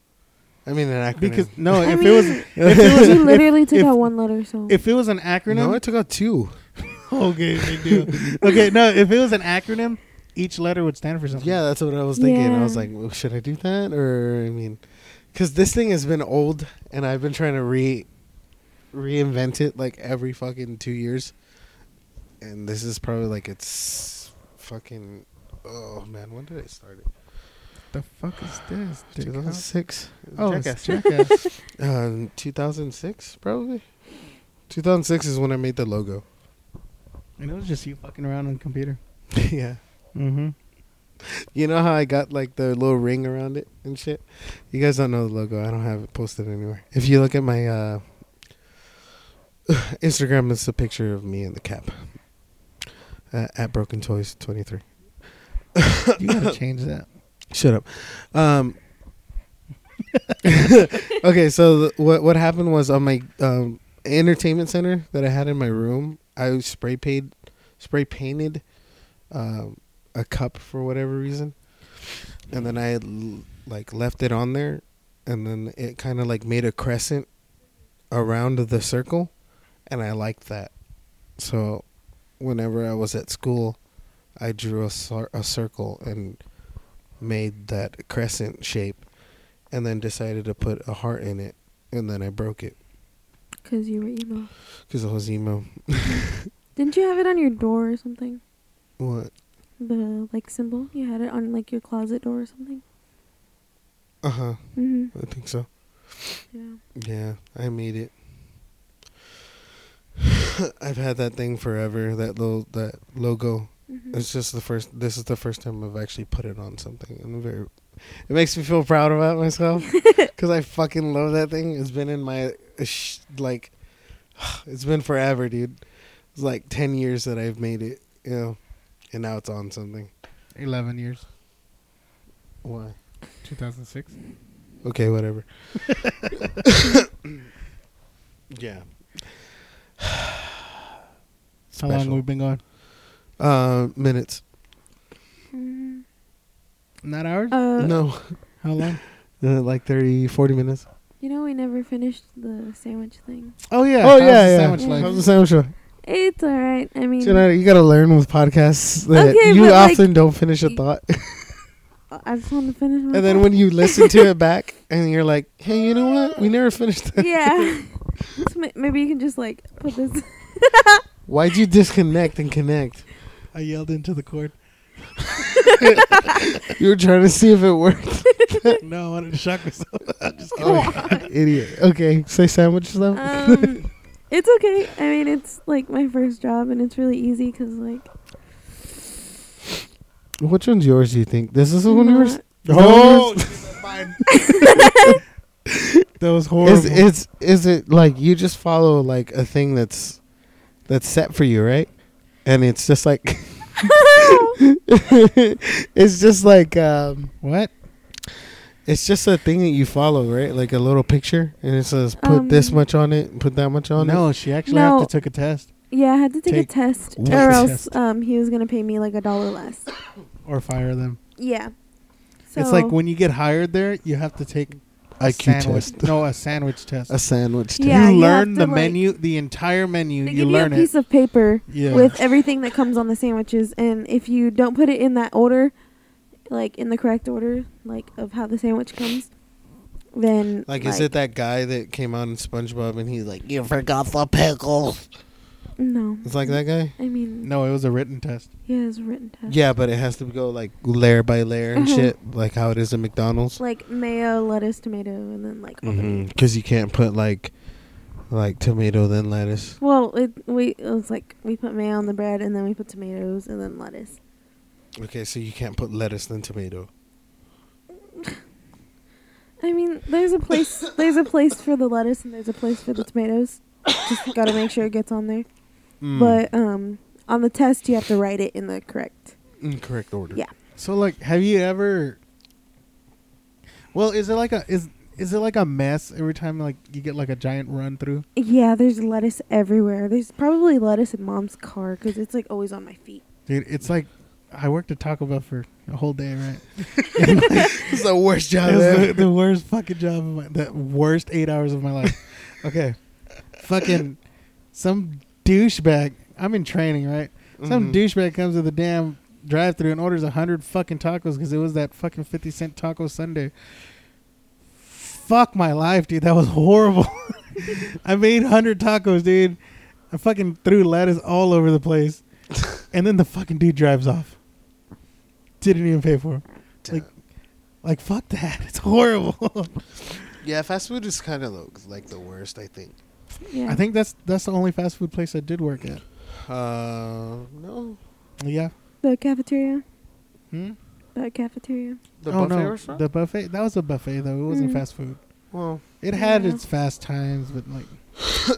I mean an acronym. Because no, I if mean, it was if it was *laughs* you literally took if- out one letter, so if it was an acronym, no, I took out two. *laughs* okay, big deal. okay, no, if it was an acronym, each letter would stand for something. Yeah, that's what I was thinking. I was like, well, should I do that or I mean, because this thing has been old and I've been trying to re reinvent it like every fucking two years, and this is probably like it's fucking. Oh man, when did I start it? The fuck is this? Dick Two thousand. Oh, Jackass. *laughs* Jackass. Thousand six probably. Two thousand six is when I made the logo. and it was just you fucking around on the computer. *laughs* yeah. Mm-hmm. You know how I got like the little ring around it and shit? You guys don't know the logo. I don't have it posted anywhere. If you look at my uh, *laughs* Instagram, it's a picture of me in the cap. Uh, at Broken Toys 23. You gotta change that. Shut up. Um, *laughs* okay, so what what happened was on my um, entertainment center that I had in my room, I spray paid, spray painted um, a cup for whatever reason, and then I like left it on there, and then it kind of like made a crescent around the circle, and I liked that. So, whenever I was at school, I drew a, cir- a circle and made that crescent shape and then decided to put a heart in it and then I broke it because you were emo. because I was emo. *laughs* Didn't you have it on your door or something? What? The like symbol you had it on like your closet door or something. Uh huh. hmm I think so. Yeah. Yeah, I made it. *sighs* I've had that thing forever. That little that logo. Hmm It's just the first. This is the first time I've actually put it on something. I'm very. It makes me feel proud about myself *laughs* because I fucking love that thing. It's been in my like. *sighs* It's been forever, dude. It's like ten years that I've made it. You know, and now it's on something. Eleven years. Why? 2006. Okay, whatever. *laughs* *coughs* yeah. How Special. long we been going? Uh, minutes. Mhm. Not hours. Uh, no, *laughs* How long? *laughs* uh, like 30, 40 minutes. You know we never finished the sandwich thing. Oh yeah. oh How's yeah, the yeah. Sandwich Yeah. life? How's the sandwich? show? It's all right. I mean, You, you gotta learn with podcasts that Okay, you but, like, often don't finish a thought, *laughs* I just want to finish. My and then when you listen to it back, and you're like, "Hey, you know what? We never finished that. yeah, Just ma- maybe you can just like put this. Why'd you disconnect and connect? I yelled into the cord. *laughs* You were trying to see if it worked. *laughs* no, I wanted to shock myself. *laughs* I'm just kidding. Oh, idiot. Okay, say sandwich stuff. um, it's okay. I mean, it's like my first job, and it's really easy because like. Which one's yours? Do you think this is the one yours? not- Oh, fine. that was horrible. Is is is it like you just follow like a thing that's that's set for you, right? And it's just like *laughs* *laughs* it's just like um what? it's just a thing that you follow, right? Like a little picture and it says put this Um, much on it, put that much on it. no, she actually No. have to took a test. Yeah, I had to take, Take a test, what or else test? um he was gonna pay me like a dollar less. or fire them. Yeah. So it's like when you get hired there, you have to take a IQ sandwich. test. No, a sandwich *laughs* test. A sandwich. test. Yeah, you you learn have the like- menu, the entire menu. they You give you a learn piece it. of paper Yeah. with everything that comes on the sandwiches, and if you don't put it in that order, like in the correct order, like of how the sandwich comes, then Like, is it that guy that came out in SpongeBob and he's like, "You forgot the pickle"? No, It's like that guy. I mean, no, it was a written test. yeah, it's a written test. Yeah, but it has to go like layer by layer and *laughs* shit, like how it is at McDonald's. Like mayo, lettuce, tomato, and then like. Mm-hmm. all the meat. Because you can't put like, like tomato then lettuce. Well, it we it was like we put mayo on the bread, and then we put tomatoes, and then lettuce. Okay, so you can't put lettuce then tomato. *laughs* I mean, there's a place there's a place for the lettuce, and there's a place for the *laughs* tomatoes. Just gotta make sure it gets on there. Mm. But um, on the test, you have to write it in the correct. incorrect order. Yeah. So like, have you ever? Well, is it like a is is it like a mess every time like you get like a giant run through? Yeah, there's lettuce everywhere. There's probably lettuce in mom's car because it's like always on my feet. Dude, it's like I worked at Taco Bell for a whole day, right? *laughs* *laughs* It's the worst job It was ever. the, the worst fucking job of my the worst eight hours of my life. *laughs* Okay, fucking some douchebag. I'm in training, right? Some Mhm. douchebag comes to the damn drive-through and orders a hundred fucking tacos because it was that fucking fifty cent taco Sunday. Fuck my life, dude. That was horrible. *laughs* I made hundred tacos, dude. I fucking threw lettuce all over the place, *laughs* and then the fucking dude drives off. Didn't even pay for. 'em. Like, like fuck that. *laughs* It's horrible. Yeah, fast food is kind of like the worst. I think. Yeah. I think that's that's the only fast food place I did work at. Uh, no. Yeah. the cafeteria. Hmm? The cafeteria. The oh buffet no, restaurant. the buffet. That was a buffet though. It wasn't Mm. fast food. well, It had Yeah. its fast times, but like,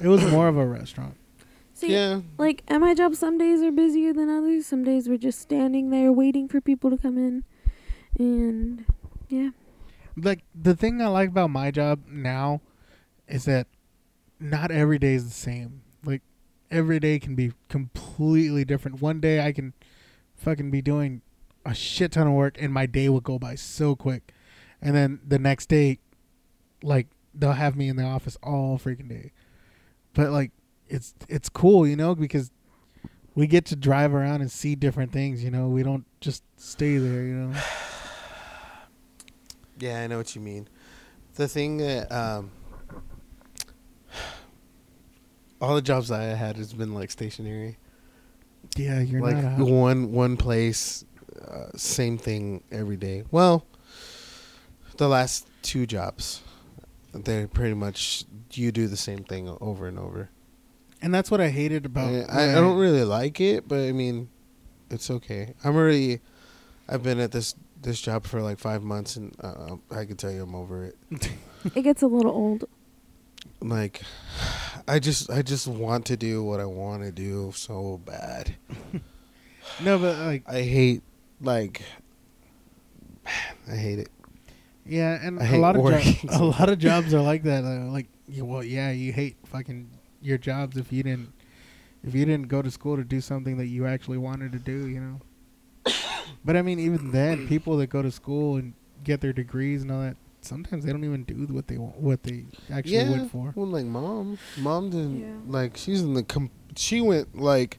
it was more of a restaurant. *coughs* See, yeah. like at my job, some days are busier than others. Some days we're just standing there waiting for people to come in, and yeah, Like the thing I like about my job now is that not every day is the same. Like every day can be completely different. One day I can fucking be doing a shit ton of work and my day will go by so quick. And then the next day like they'll have me in the office all freaking day. But like it's it's cool, you know, because we get to drive around and see different things, you know. We don't just stay there, you know. *sighs* Yeah, I know what you mean. The thing that um, all the jobs I had has been like stationary, Yeah, you're like not out. one one place, uh, same thing every day. Well, the last two jobs, they're pretty much you do the same thing over and over. And that's what I hated about. I, when I, I don't really like it, but I mean, it's okay. I'm already, I've been at this this job for like five months, and uh, I can tell you I'm over it. *laughs* it gets a little old. Like I just I just want to do what I want to do so bad. *laughs* No, but like, I hate like I hate it. yeah, and I a lot of jo- *laughs* a lot of jobs are like that. Uh, like, well, yeah, you hate fucking your jobs if you didn't if you didn't go to school to do something that you actually wanted to do, you know. *coughs* but I mean, even then, people that go to school and get their degrees and all that, sometimes they don't even do what they want, what they actually yeah, went for. well, like mom, mom didn't Yeah. like she's in the com- she went like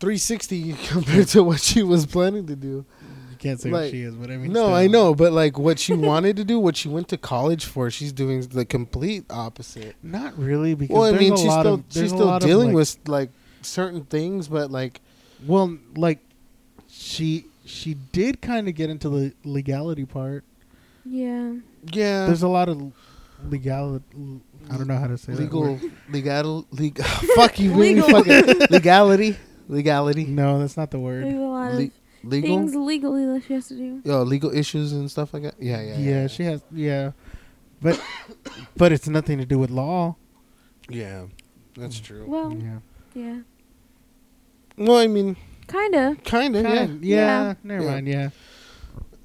360 *laughs* compared to what she was planning to do. You can't say like, what she is, but I mean, no, still. I know, but like what she wanted to do, what she went to college for, she's doing the complete opposite. Not really, because Well, I mean, a she's lot still of, she's still dealing like- with like certain things, but like Well, like she she did kind of get into the legality part. Yeah. yeah, There's a lot of legality. I don't know how to say legal, that. word. legal, legal. *laughs* fuck you, Legal. fucking legality, legality, No, that's not the word. There's a lot Le- of legal. things legally that she has to do. Yo, legal issues and stuff like that. Yeah, yeah, Yeah, she has. Yeah, but but it's nothing to do with law. yeah, that's true. Well, Yeah, yeah. Well, I mean, Kinda. kind of, yeah. Kind- yeah. Yeah. Never Yeah. mind. Yeah,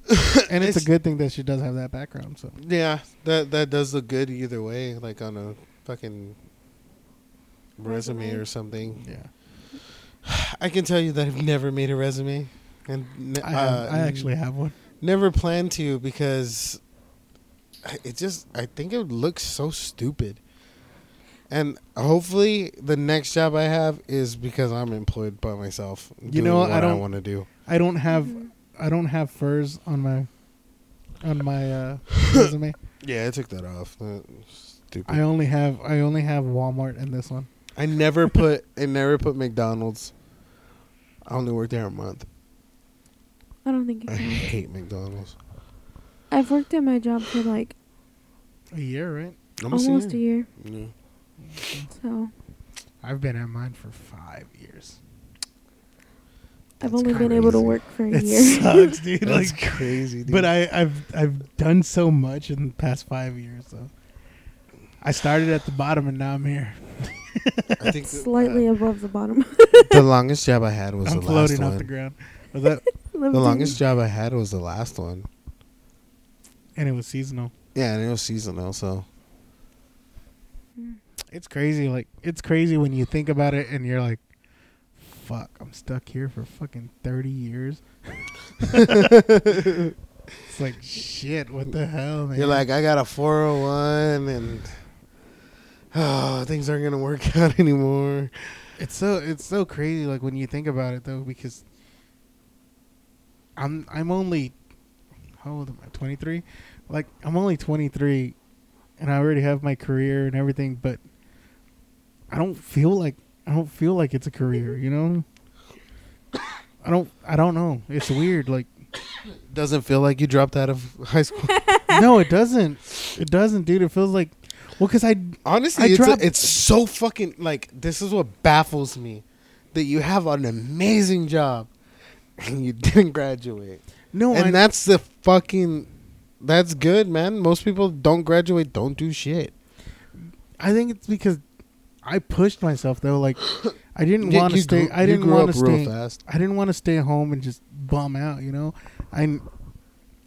*laughs* and it's, It's- a good thing that she does have that background. So Yeah, that that does look good either way. Like on a fucking resume Resume. or something. Yeah, *sighs* I can tell you that I've never made a resume, and I have, uh, I actually have one. never planned to because it just I think it looks so stupid. And hopefully the next job I have is because I'm employed by myself. You doing know, what I don't- want to do. I don't have. I don't have furs on my on my uh, *laughs* resume. Yeah, I took that off. Stupid. I only have I only have Walmart in this one. I never put I never put McDonald's. I only worked there a month. I don't think you I can. hate McDonald's. I've worked at my job for like A year, right? almost a year, Yeah. so I've been at mine for five years. I've That's only been able to work for a It year. sucks, dude. *laughs* That's like, crazy, dude. but I, I've I've done so much in the past five years. So I started at the bottom and now I'm here. I think *laughs* Slightly above the bottom. the *laughs* longest job I had was I'm the floating last off one. the ground. Was that? the longest job I had was the last one. and it was seasonal. Yeah, and it was seasonal, so Mm. It's crazy. Like it's crazy when you think about it and you're like, "Fuck, I'm stuck here for fucking thirty years." *laughs* it's like shit. What the hell, man? you're like, I got a 401, and oh, *sighs* things aren't gonna work *laughs* out anymore. It's so it's so crazy like when you think about it though because I'm I'm only how old am I? 23? Like I'm only 23 and I already have my career and everything but I don't feel like I don't feel like it's a career, you know? I don't I don't know. It's weird like Doesn't feel like you dropped out of high school. *laughs* no, it doesn't. It doesn't, dude. It feels like well cuz I Honestly, I it's, a- it's so fucking like this is what baffles me that you have an amazing job and you didn't graduate. no and I, that's the fucking that's good, man. Most people don't graduate, don't do shit. I think it's because I pushed myself though. Like *laughs* I didn't want to stay. grew- I didn't want to stay. fast. I didn't want to stay home and just bum out. You know, I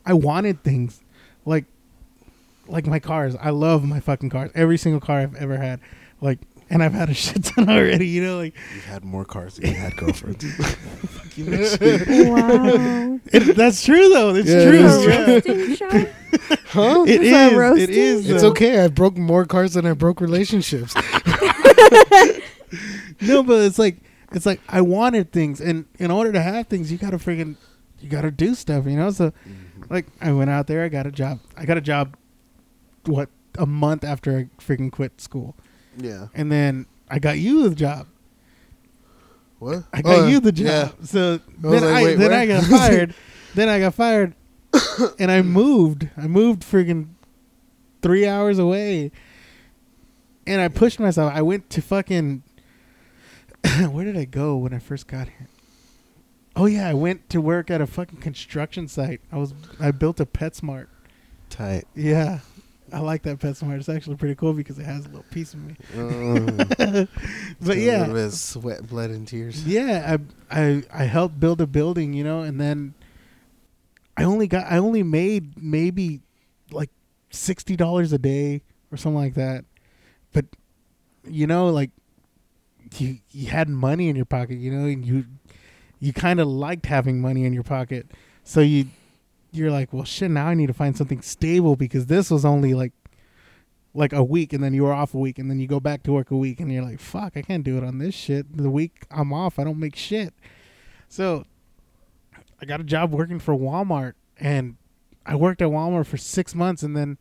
I wanted things like like my cars. I love my fucking cars. Every single car I've ever had. Like, and I've had a *laughs* shit ton already. You know, like You've had more cars than you had girlfriends. *laughs* *laughs* wow. it, that's true though. It's Yeah, true. is yeah. Roasting huh? It Is that is. It roasting? is. It's though. okay. I broke more cars than I broke relationships. No, but it's like it's like I wanted things, and in order to have things, you gotta freaking you gotta do stuff, you know. So, mm-hmm. like, I went out there, I got a job. I got a job, what a month after I freaking quit school, yeah. and then I got you the job. What? I got Oh, you the yeah. job. So I then like, I then where? I got *laughs* fired. then I got fired, *coughs* and I moved. I moved freaking three hours away, and I pushed myself. I went to fucking. *coughs* where did I go when I first got here? Oh yeah, I went to work at a fucking construction site. I was I built a PetSmart. Tight. Yeah, I like that PetSmart. It's actually pretty cool because it has a little piece of me. Uh, *laughs* But yeah, little bit of sweat, blood, and tears. yeah, I I I helped build a building, you know, and then I only got I only made maybe like sixty dollars a day or something like that. But you know, like you you had money in your pocket, you know, and you you kind of liked having money in your pocket, so you you're like, well, shit. Now I need to find something stable because this was only like like a week, and then you were off a week, and then you go back to work a week, and you're like, fuck, I can't do it on this shit. The week I'm off, I don't make shit. So I got a job working for Walmart, and I worked at Walmart for six months, and then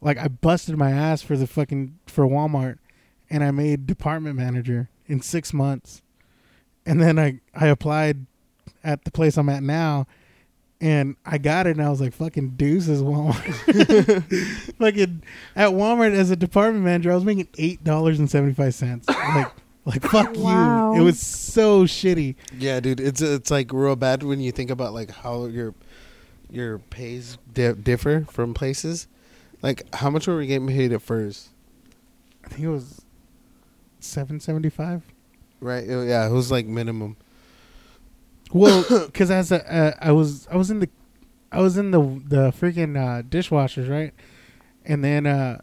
like I busted my ass for the fucking for Walmart, and I made department manager in six months, and then I I applied at the place I'm at now. And I got it, and I was like, "Fucking deuces, Walmart." *laughs* *laughs* fucking at Walmart as a department manager, I was making eight dollars and seventy five cents. Like, *coughs* like fuck Wow. you. It was so shitty. Yeah, dude, it's it's like real bad when you think about like how your your pays di- differ from places. Like, how much were we getting paid at first? I think it was seven seventy five. Right? Yeah, it was like minimum. Well, *coughs* because as a, uh, I was I was in the I was in the the freaking uh, dishwashers right, and then uh,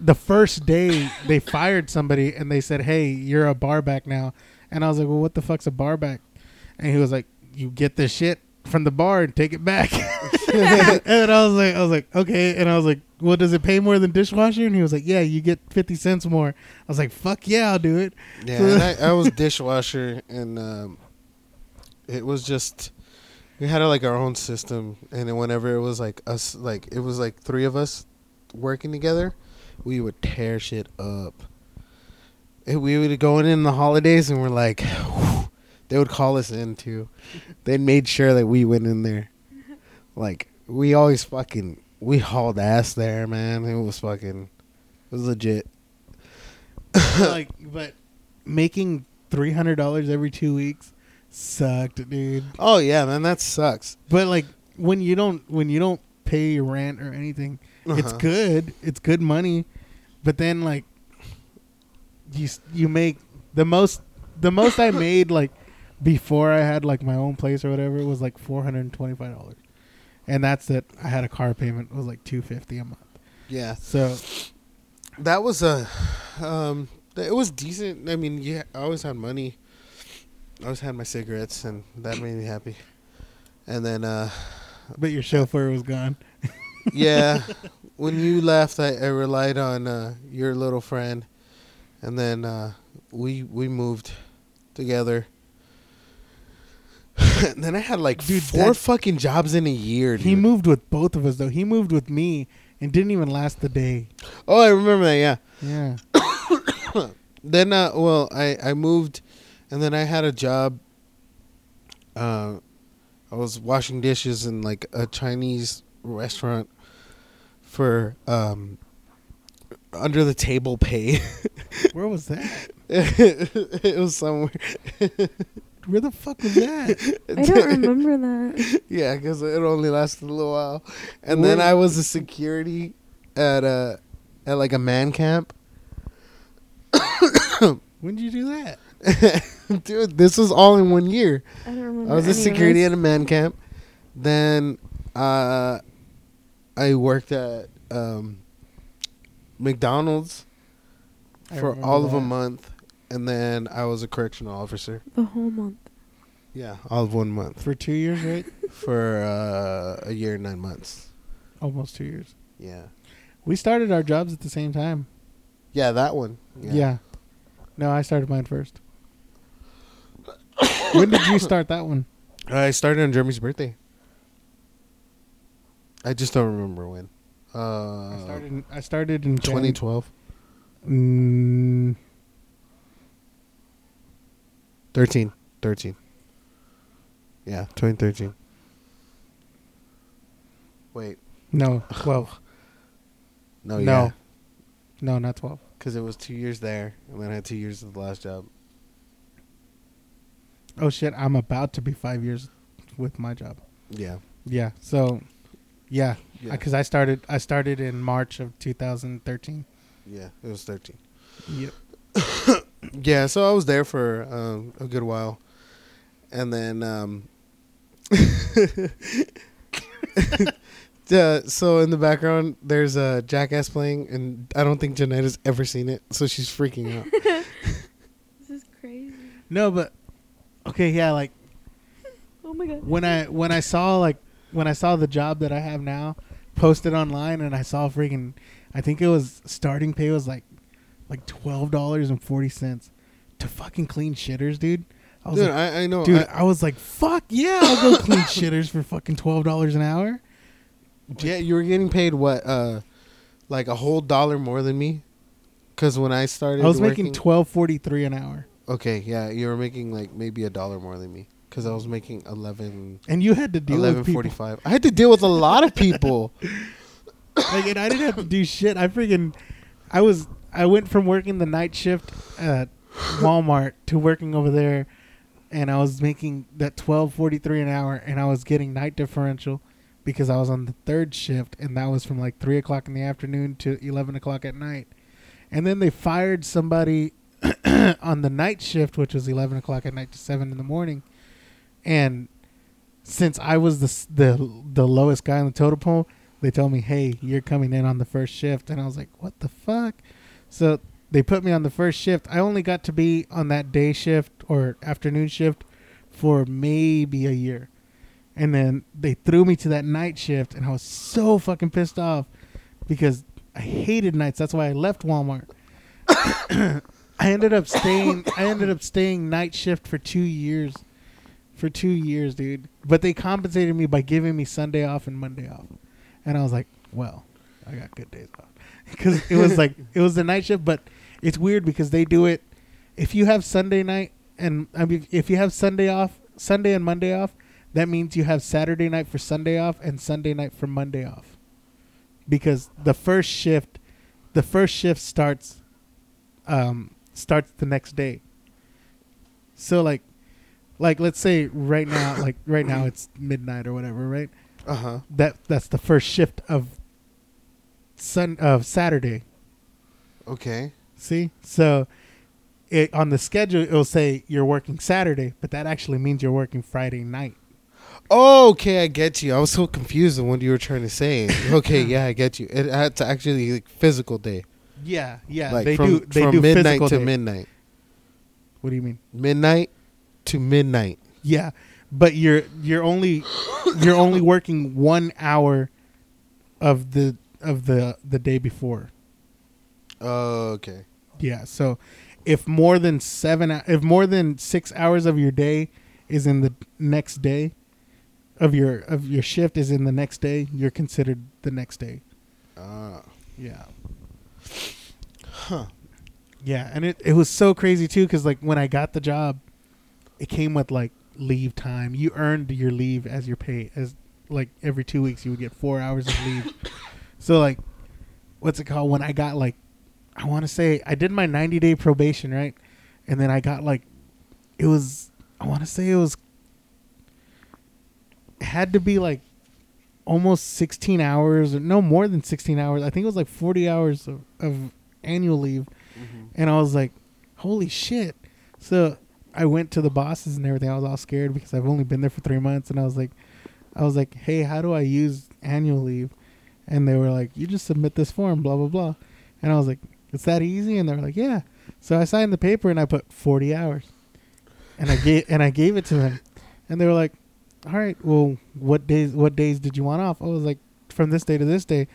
the first day they fired somebody and they said, "Hey, you're a bar back now," and I was like, "Well, what the fuck's a bar back?" And he was like, "You get the shit from the bar and take it back." *laughs* *laughs* and I was like, I was like, okay. And I was like, well, does it pay more than dishwasher? And he was like, yeah, you get fifty cents more. I was like, fuck yeah, I'll do it. Yeah, and *laughs* I, I was dishwasher, and um, it was just we had like our own system, and then whenever it was like us, like it was like three of us working together, we would tear shit up. And we would go in in the holidays, and we're like, they would call us in too. They made sure that we went in there. Like we always fucking we hauled ass there, man. It was fucking it was legit. like, but making three hundred dollars every two weeks sucked, dude. Oh yeah, man, that sucks. But like when you don't when you don't pay your rent or anything, it's Uh-huh. good. It's good money. But then like you you make the most the most I *laughs* made like before I had like my own place or whatever was like four hundred and twenty five dollars, and that's it. I had a car payment it was like two fifty a month. Yeah, So that was a, um, it was decent. I mean, yeah, I always had money. I always had my cigarettes, and that made me happy. And then, uh, but your chauffeur was gone. *laughs* yeah, *laughs* when you left, I, I relied on uh, your little friend, and then uh, we we moved together. *laughs* and then I had like Dude, four that- fucking jobs in a year. He moved with both of us though. He moved with me and didn't even last the day. Oh, I remember that. Yeah. Yeah. *coughs* then uh well i i moved and then i had a job uh i was washing dishes in like a chinese restaurant for um under the table pay *laughs* Where was that? *laughs* it was somewhere *laughs* Where the fuck was that? I don't remember that. yeah because it only lasted a little while and then i was a security at a at like a man camp when did you do that? *laughs* dude this was all in one year I don't remember. I was a any of security at a man camp. Then uh, I worked at um, McDonald's I for remember all of a month, and then I was a correctional officer. the whole month. Yeah, all of one month For two years, right? *laughs* for uh, a year and nine months. Almost two years. Yeah, We started our jobs at the same time. yeah, that one. Yeah. No, I started mine first. When did you start that one? I started on Jeremy's birthday. I just don't remember when. Uh, I started. In, I started in Jan- 2012, Mm, 13, 13. Yeah, 2013. Wait, no, *laughs* twelve. no, no, yeah. no, not twelve. because it was two years there, and then I had two years at the last job. Oh shit! I'm about to be five years with my job. Yeah, Yeah. So, yeah, yeah, because I started. I started in March of 2013. yeah. It was thirteen. Yep. *coughs* Yeah, so I was there for um, a good while, and then um, *laughs* uh, so in the background there's a Jackass playing, and I don't think Janetta's ever seen it, so she's freaking out. *laughs* This is crazy. No, but okay, yeah. Like Oh my god. when I when I saw like when I saw the job that I have now posted online, and I saw freaking, I think it was starting pay was like like twelve dollars and forty cents to fucking clean shitters, dude. I was Dude, like, I, I know, dude, I- I was like, fuck yeah, I'll go clean *laughs* shitters for fucking twelve dollars an hour. yeah, you were getting paid what, uh, like a whole dollar more than me, because when I started, I was making working- twelve forty three an hour, Okay, yeah, you were making like maybe a dollar more than me because I was making 11, and you had to deal eleven with I had to deal with a lot of people. *laughs* *laughs* like, and I didn't have to do shit. I freaking, I was, I went from working the night shift at Walmart to working over there, and I was making that twelve forty three an hour, and I was getting night differential because I was on the third shift, and that was from like three o'clock in the afternoon to eleven o'clock at night, and then they fired somebody *coughs* on the night shift, which was eleven o'clock at night to seven in the morning, and since I was the the the lowest guy on the totem pole, they told me, "Hey, you're coming in on the first shift," and I was like, "What the fuck?" So they put me on the first shift. I only got to be on that day shift or afternoon shift for maybe a year, and then they threw me to that night shift, and I was so fucking pissed off because I hated nights. That's why I left Walmart. *coughs* *coughs* I ended up staying. I ended up staying night shift for two years. For two years, dude. But they compensated me by giving me Sunday off and Monday off, and I was like, "Well, I got good days off," *laughs* because it was like it was the night shift. But it's weird because they do it. If you have Sunday night and I mean, if you have Sunday off, Sunday and Monday off, that means you have Saturday night for Sunday off and Sunday night for Monday off. Because the first shift, the first shift starts, um, starts the next day. So like, like let's say right now, *coughs* like right now it's midnight or whatever, right? Uh huh. That that's the first shift of sun of Saturday. Okay. See, so it on the schedule it'll say you're working Saturday, but that actually means you're working Friday night. Oh, okay, I get you. I was so confused on what you were trying to say. *laughs* Okay, yeah, I get you. It to actually like physical day, Yeah, yeah. like they from, do. They from do midnight physical to day. midnight, What do you mean? midnight to midnight. Yeah, but you're you're only you're only working one hour of the of the the day before. Oh, okay. Yeah, so if more than seven, hou- if more than six hours of your day is in the next day, of your of your shift is in the next day, you're considered the next day. Ah, Yeah, huh. yeah, and it it was so crazy too because like when I got the job, it came with like leave time. You earned your leave as your pay as like every two weeks you would get four hours of leave. *laughs* so like, what's it called? When I got like, I want to say I did my ninety day probation right, and then I got like, it was I want to say it was. It had to be like almost 16 hours or no more than 16 hours i think it was like 40 hours of, of annual leave mm-hmm. and I was like, "Holy shit!" So I went to the bosses and everything. I was all scared because I've only been there for three months, and I was like, "I was like, hey, how do I use annual leave?" And they were like, "You just submit this form, blah blah blah." And I was like, "It's that easy?" And they were like, "Yeah." So I signed the paper and I put forty hours, and I gave *laughs* and I gave it to them, and they were like, "All right, well, what days what days did you want off?" I was like, "From this day to this day,"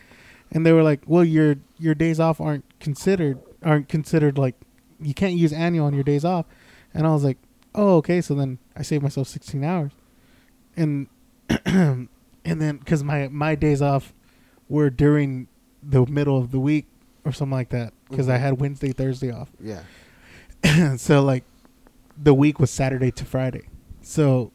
and they were like, "Well, your your days off aren't considered aren't considered like you can't use annual on your days off." And I was like, "Oh, okay." So then I saved myself 16 hours, and *clears throat* and then because my my days off were during the middle of the week or something like that because I Mhm. had Wednesday Thursday off. Yeah. *clears throat* so like the week was Saturday to Friday. So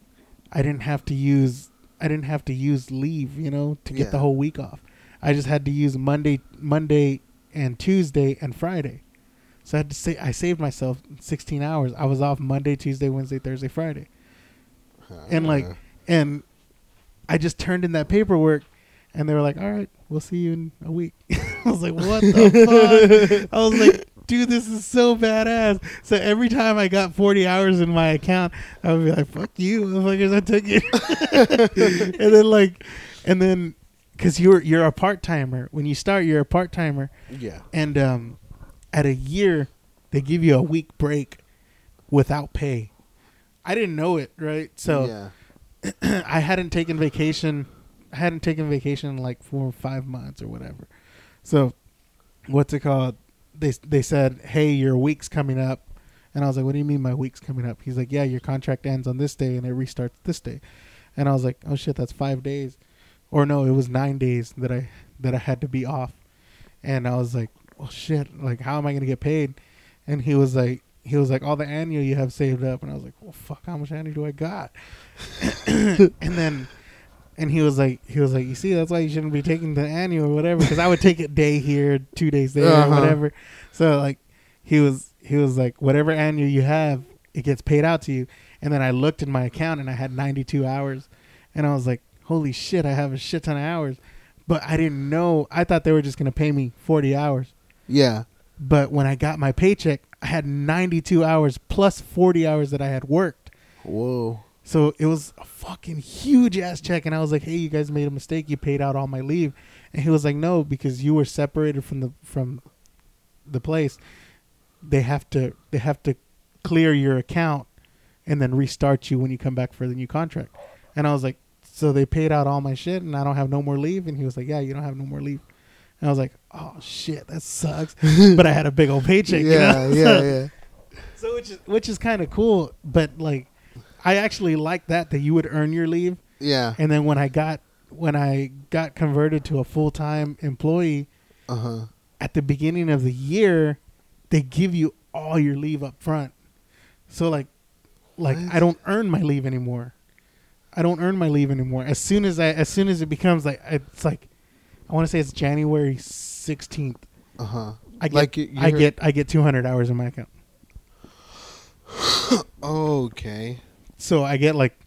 I didn't have to use I didn't have to use leave, you know, to get the whole week off. I just had to use Monday Monday and Tuesday and Friday. So I had to say I saved myself 16 hours. I was off Monday, Tuesday, Wednesday, Thursday, Friday. And, like, Uh, And I just turned in that paperwork and they were like, "All right, we'll see you in a week." *laughs* I was like, "What the fuck?" I was like, dude, this is so badass. So every time I got 40 hours in my account, I would be like, fuck you, motherfuckers, I took it. *laughs* and then like, and then, cause you're, you're a part-timer. When you start, you're a part-timer. yeah. And, um, at a year, they give you a week break without pay. I didn't know it, right? So yeah. *clears throat* I hadn't taken vacation. I hadn't taken vacation in like four or five months or whatever. So, what's it called? They they said, "Hey, your week's coming up," and I was like, "What do you mean my week's coming up?" He's like, "Yeah, your contract ends on this day and it restarts this day," and I was like, "Oh shit, that's five days," or no, it was nine days that I that I had to be off, and I was like, "Well, shit, like how am I gonna get paid?" And he was like, he was like, "All the annual you have saved up," and I was like, "Well, fuck, how much annual do I got?" *coughs* and then and he was like he was like you see that's why you shouldn't be taking the annual or whatever because i would take a day here two days there Uh-huh. or whatever so like he was he was like whatever annual you have it gets paid out to you and then i looked in my account and i had 92 hours and i was like holy shit i have a shit ton of hours but i didn't know i thought they were just going to pay me 40 hours Yeah. but when i got my paycheck i had 92 hours plus 40 hours that i had worked Whoa. So it was a fucking huge ass check, and I was like, "Hey, you guys made a mistake. You paid out all my leave," and he was like, "No, because you were separated from the from the place. They have to they have to clear your account and then restart you when you come back for the new contract." And I was like, "So they paid out all my shit, and I don't have no more leave?" And he was like, "Yeah, you don't have no more leave." And I was like, "Oh shit, that sucks." *laughs* but I had a big old paycheck. you yeah, know? yeah, *laughs* yeah. So which is which is kind of cool, but like I actually like that that you would earn your leave, Yeah. and then when I got when I got converted to a full time employee Uh huh. at the beginning of the year, they give you all your leave up front. So like like What? I don't earn my leave anymore. I don't earn my leave anymore. As soon as I as soon as it becomes like it's like I want to say it's January sixteenth. Uh huh. I get Like you- I get I get two hundred hours in my account. *laughs* Okay. So I get like,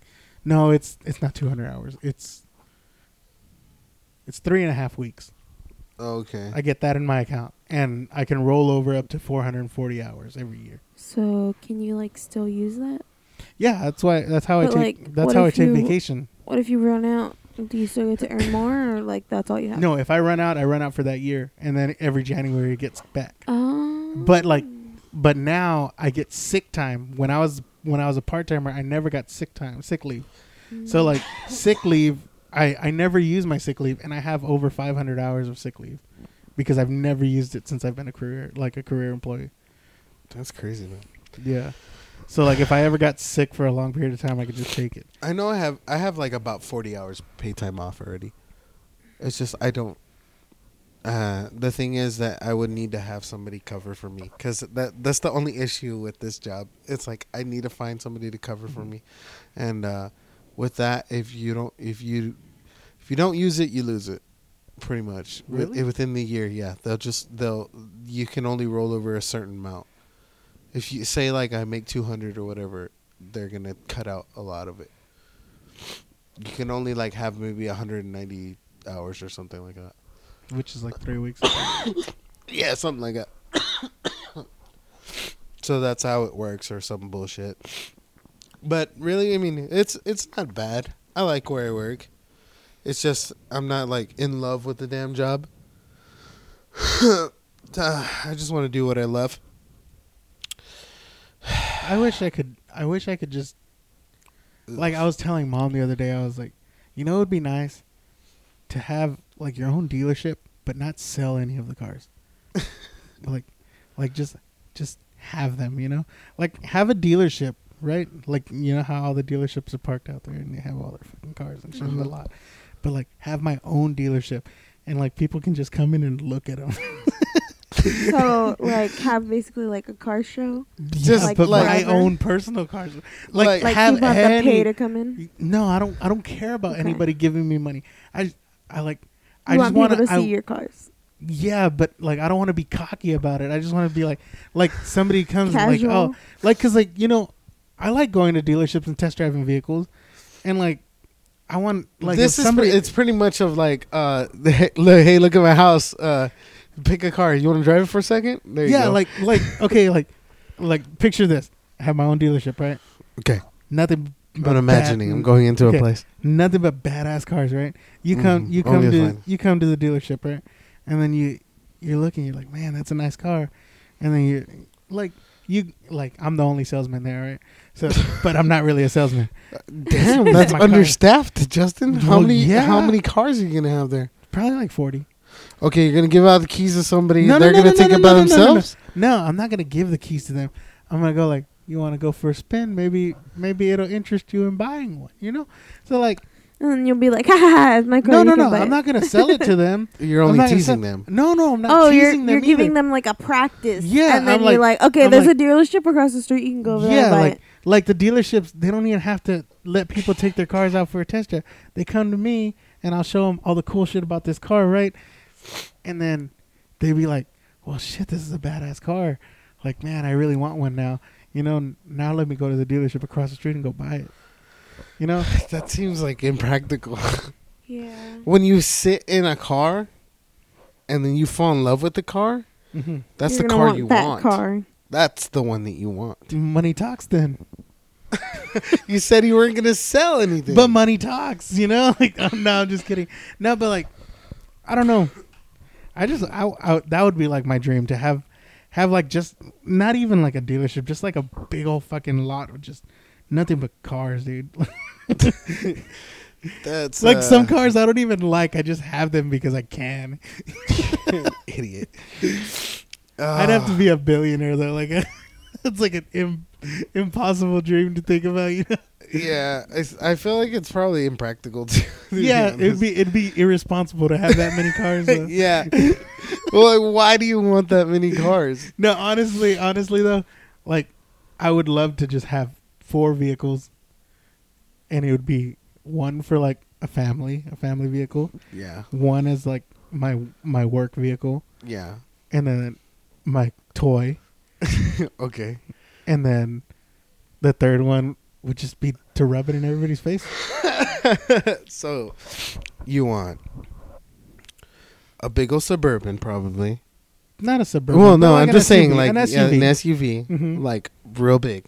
no, it's it's not 200 hours. It's it's three and a half weeks. Okay. I get that in my account, and I can roll over up to 440 hours every year. So can you like still use that? Yeah, that's why. That's how I take. like, that's how I take you- vacation. What if you run out? Do you still get to earn more, or like that's all you have? No, if I run out, I run out for that year, and then every January it gets back. Oh. But, like, But now I get sick time. When I was when I was a part timer, I never got sick time, sick leave. Mm. So like sick leave, I I never use my sick leave, and I have over 500 hours of sick leave because I've never used it since I've been a career like a career employee. That's crazy, man. Yeah. So like if I ever got sick for a long period of time, I could just take it. I know I have I have like about forty hours paid time off already. It's just I don't. Uh, the thing is that I would need to have somebody cover for me because that that's the only issue with this job. It's like I need to find somebody to cover for me, and uh, with that, if you don't if you if you don't use it, you lose it, pretty much. With- Really? within the year, yeah, they'll just they'll you can only roll over a certain amount. If you say like I make two hundred or whatever, they're gonna cut out a lot of it. You can only like have maybe 190 hours or something like that. Which is like three *coughs* weeks. Yeah, something like that. *coughs* so that's how it works, or some bullshit. But really, I mean, it's it's not bad. I like where I work. It's just I'm not like in love with the damn job. *coughs* I just want to do what I love. I wish I could. I wish I could just like I was telling mom the other day. I was like, you know, it would be nice to have like your own dealership, but not sell any of the cars. *laughs* like, like just just have them. You know, like have a dealership, right? Like you know how all the dealerships are parked out there and they have all their fucking cars and shit in the mm-hmm. lot. But like have my own dealership, and like people can just come in and look at them. *laughs* *laughs* so *laughs* like have basically like a car show. Just yeah, but like- my whatever. own personal cars. Like, Like- Like have people have to any- pay to come in. no, I don't. I don't care about Okay. anybody giving me money. I, I like. I You just want want people to see I, your cars. Yeah, but like I don't want to be cocky about it. I just want to be like, like somebody comes and like, oh, like because like you know, I like going to dealerships and test driving vehicles, and like, I want like this if is somebody. pre- it's pretty much of like uh hey, look, hey look at my house uh pick a car you want to drive it for a second there you yeah, go. like like *laughs* okay, like like picture this. I have my own dealership, right? okay Nothing. i'm but imagining bad- i'm going into Okay. a place nothing but badass cars, right? You come, Mhm. you come to, fine. you come to the dealership, right? And then you, you're looking, you're like, man, that's a nice car, and then you, like, you, like, I'm the only salesman there, right? So, *laughs* but I'm not really a salesman. damn That's that's my car. understaffed justin how Well, many yeah. how many cars are you gonna have there Probably like forty. Okay you're gonna give out the keys to somebody No, no, they're no, gonna no, take no, it no, by no, no, no, no. themselves No, I'm not gonna give the keys to them. I'm gonna go like, you want to go for a spin? Maybe, maybe it'll interest you in buying one. You know? So like, And then you'll be like, *laughs* ha ha, ha it's my car. no, you no, can no. buy I'm it." not gonna sell it to *laughs* them. you're only teasing sell- them No, no, I'm not Oh, you're teasing you're them giving either. them like a practice. Yeah, and then I'm you're like- like, okay, I'm there's like- a dealership across the street. You can go over there yeah, and like it. like the dealerships, they don't even have to let people take their cars out for a test drive. They come to me and I'll show them all the cool shit about this car, right? And then they'd be like, "Well, shit, this is a badass car. Like, man, I really want one now. You know, now let me go to the dealership across the street and go buy it. You know? *sighs* that seems like impractical *laughs* Yeah. when you sit in a car and then you fall in love with the car hmm that's You're the car want you that want car. that's the one that you want *laughs* Money talks then. *laughs* you said you weren't gonna sell anything. but money talks, you know. Like, oh, no, I'm just kidding. No, but like, I don't know. I just, I, I, that would be like my dream to have, have like just not even like a dealership, just like a big old fucking lot with just nothing but cars, dude. *laughs* that's *laughs* like uh, some cars I don't even like. I just have them because I can. *laughs* idiot. I'd have to Ah, be a billionaire though. Like, it's like an Im- impossible dream to think about. You know? Yeah, I feel like it's probably impractical. To, *laughs* to be yeah, it'd be it'd be irresponsible to have that many cars. Though. *laughs* yeah. well, like, why do you want that many cars? *laughs* No, honestly, honestly though, like I would love to just have four vehicles, and it would be one for like a family, a family vehicle. Yeah, One is like my my work vehicle, yeah. and then my toy, okay. and then the third one would just be to rub it in everybody's face. *laughs* so, you want a big old suburban, probably. Not a suburban. well, no, like I'm an just saying, like an yeah, SUV. an SUV, Mhm. like real big.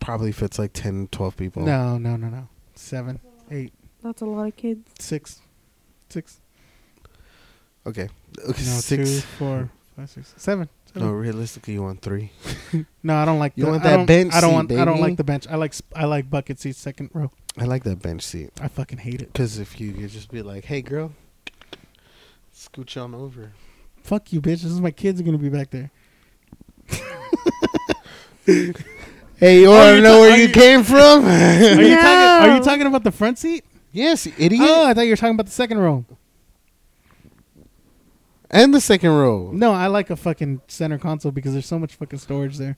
Probably fits like 10, 12 people. No, no, no, no. Seven, eight, That's a lot of kids. six, six. Okay. okay No, six. two, four, five, six, seven. seven. No, realistically, you want three. *laughs* No, I don't like. You the, want that bench I don't seat, want. I don't like the bench. I like. I like bucket seats, second row. I like that bench seat I fucking hate it. because if you could just be like, "Hey, girl, scooch on over." Fuck you, bitch. This is my kids are gonna be back there. *laughs* Hey, you want to know ta- where you you- came from? Are you No. talking? Are you *laughs* talking about the front seat? yes, idiot. Oh, I thought you were talking about the second row. And the second row. No, I like a fucking center console because there's so much fucking storage there.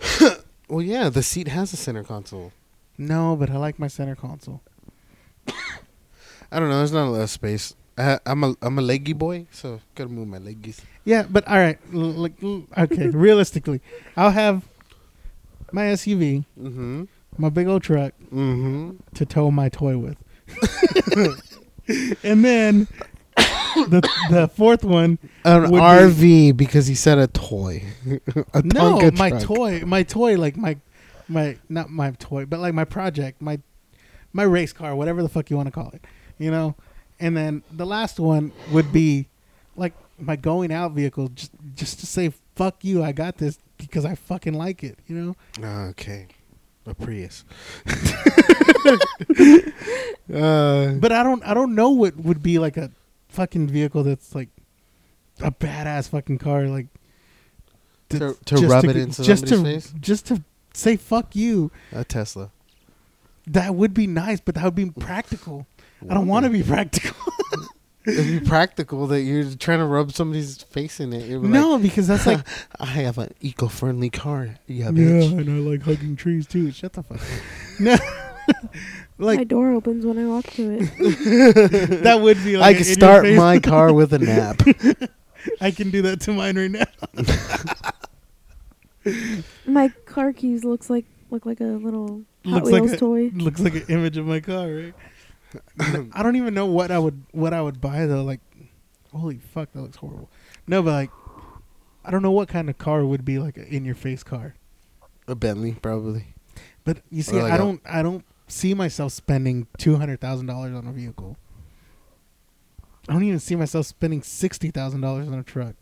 *coughs* Well, yeah, the seat has a center console. No, but I like my center console. *coughs* I don't know. There's not a lot of space. I, I'm a I'm a leggy boy, so gotta move my leggies. Yeah, but all right. Like, okay, *laughs* realistically, I'll have my SUV, Mm-hmm. my big old truck Mm-hmm. to tow my toy with, *laughs* *laughs* and then the the fourth one An Would be- RV because he said a toy. *laughs* a no, my truck. toy, my toy, like my, my not my toy, but like my project, my, my race car, whatever the fuck you want to call it, you know. And then the last one would be, like my going out vehicle, just just to say fuck you, I got this because I fucking like it, you know. Okay, a Prius. *laughs* *laughs* uh, But I don't I don't know what would be like a fucking vehicle that's like a badass fucking car, like To- to rub it g- into just to somebody's face? just to say fuck you. a Tesla. That would be nice, but that would be practical. I don't want to be practical. *laughs* It'd be practical that you're trying to rub somebody's face in it. You're like, no, because that's like *laughs* I have an eco-friendly car. Yeah, yeah, and I like hugging trees too. Shut the fuck. up. *laughs* no, my door opens when I walk to it. *laughs* that would be. I like can in your start face. my car with a nap. *laughs* I can do that to mine right now. *laughs* my car keys looks like look like a little Hot Looks like Wheels a- toy. Looks like an image of my car, right? I don't even know what I would what I would buy though. Like, holy fuck, that looks horrible. No, but like, I don't know what kind of car would be like an in your face car. a Bentley, probably. But you see, Or like I a- don't I don't see myself spending two hundred thousand dollars on a vehicle. I don't even see myself spending sixty thousand dollars on a truck.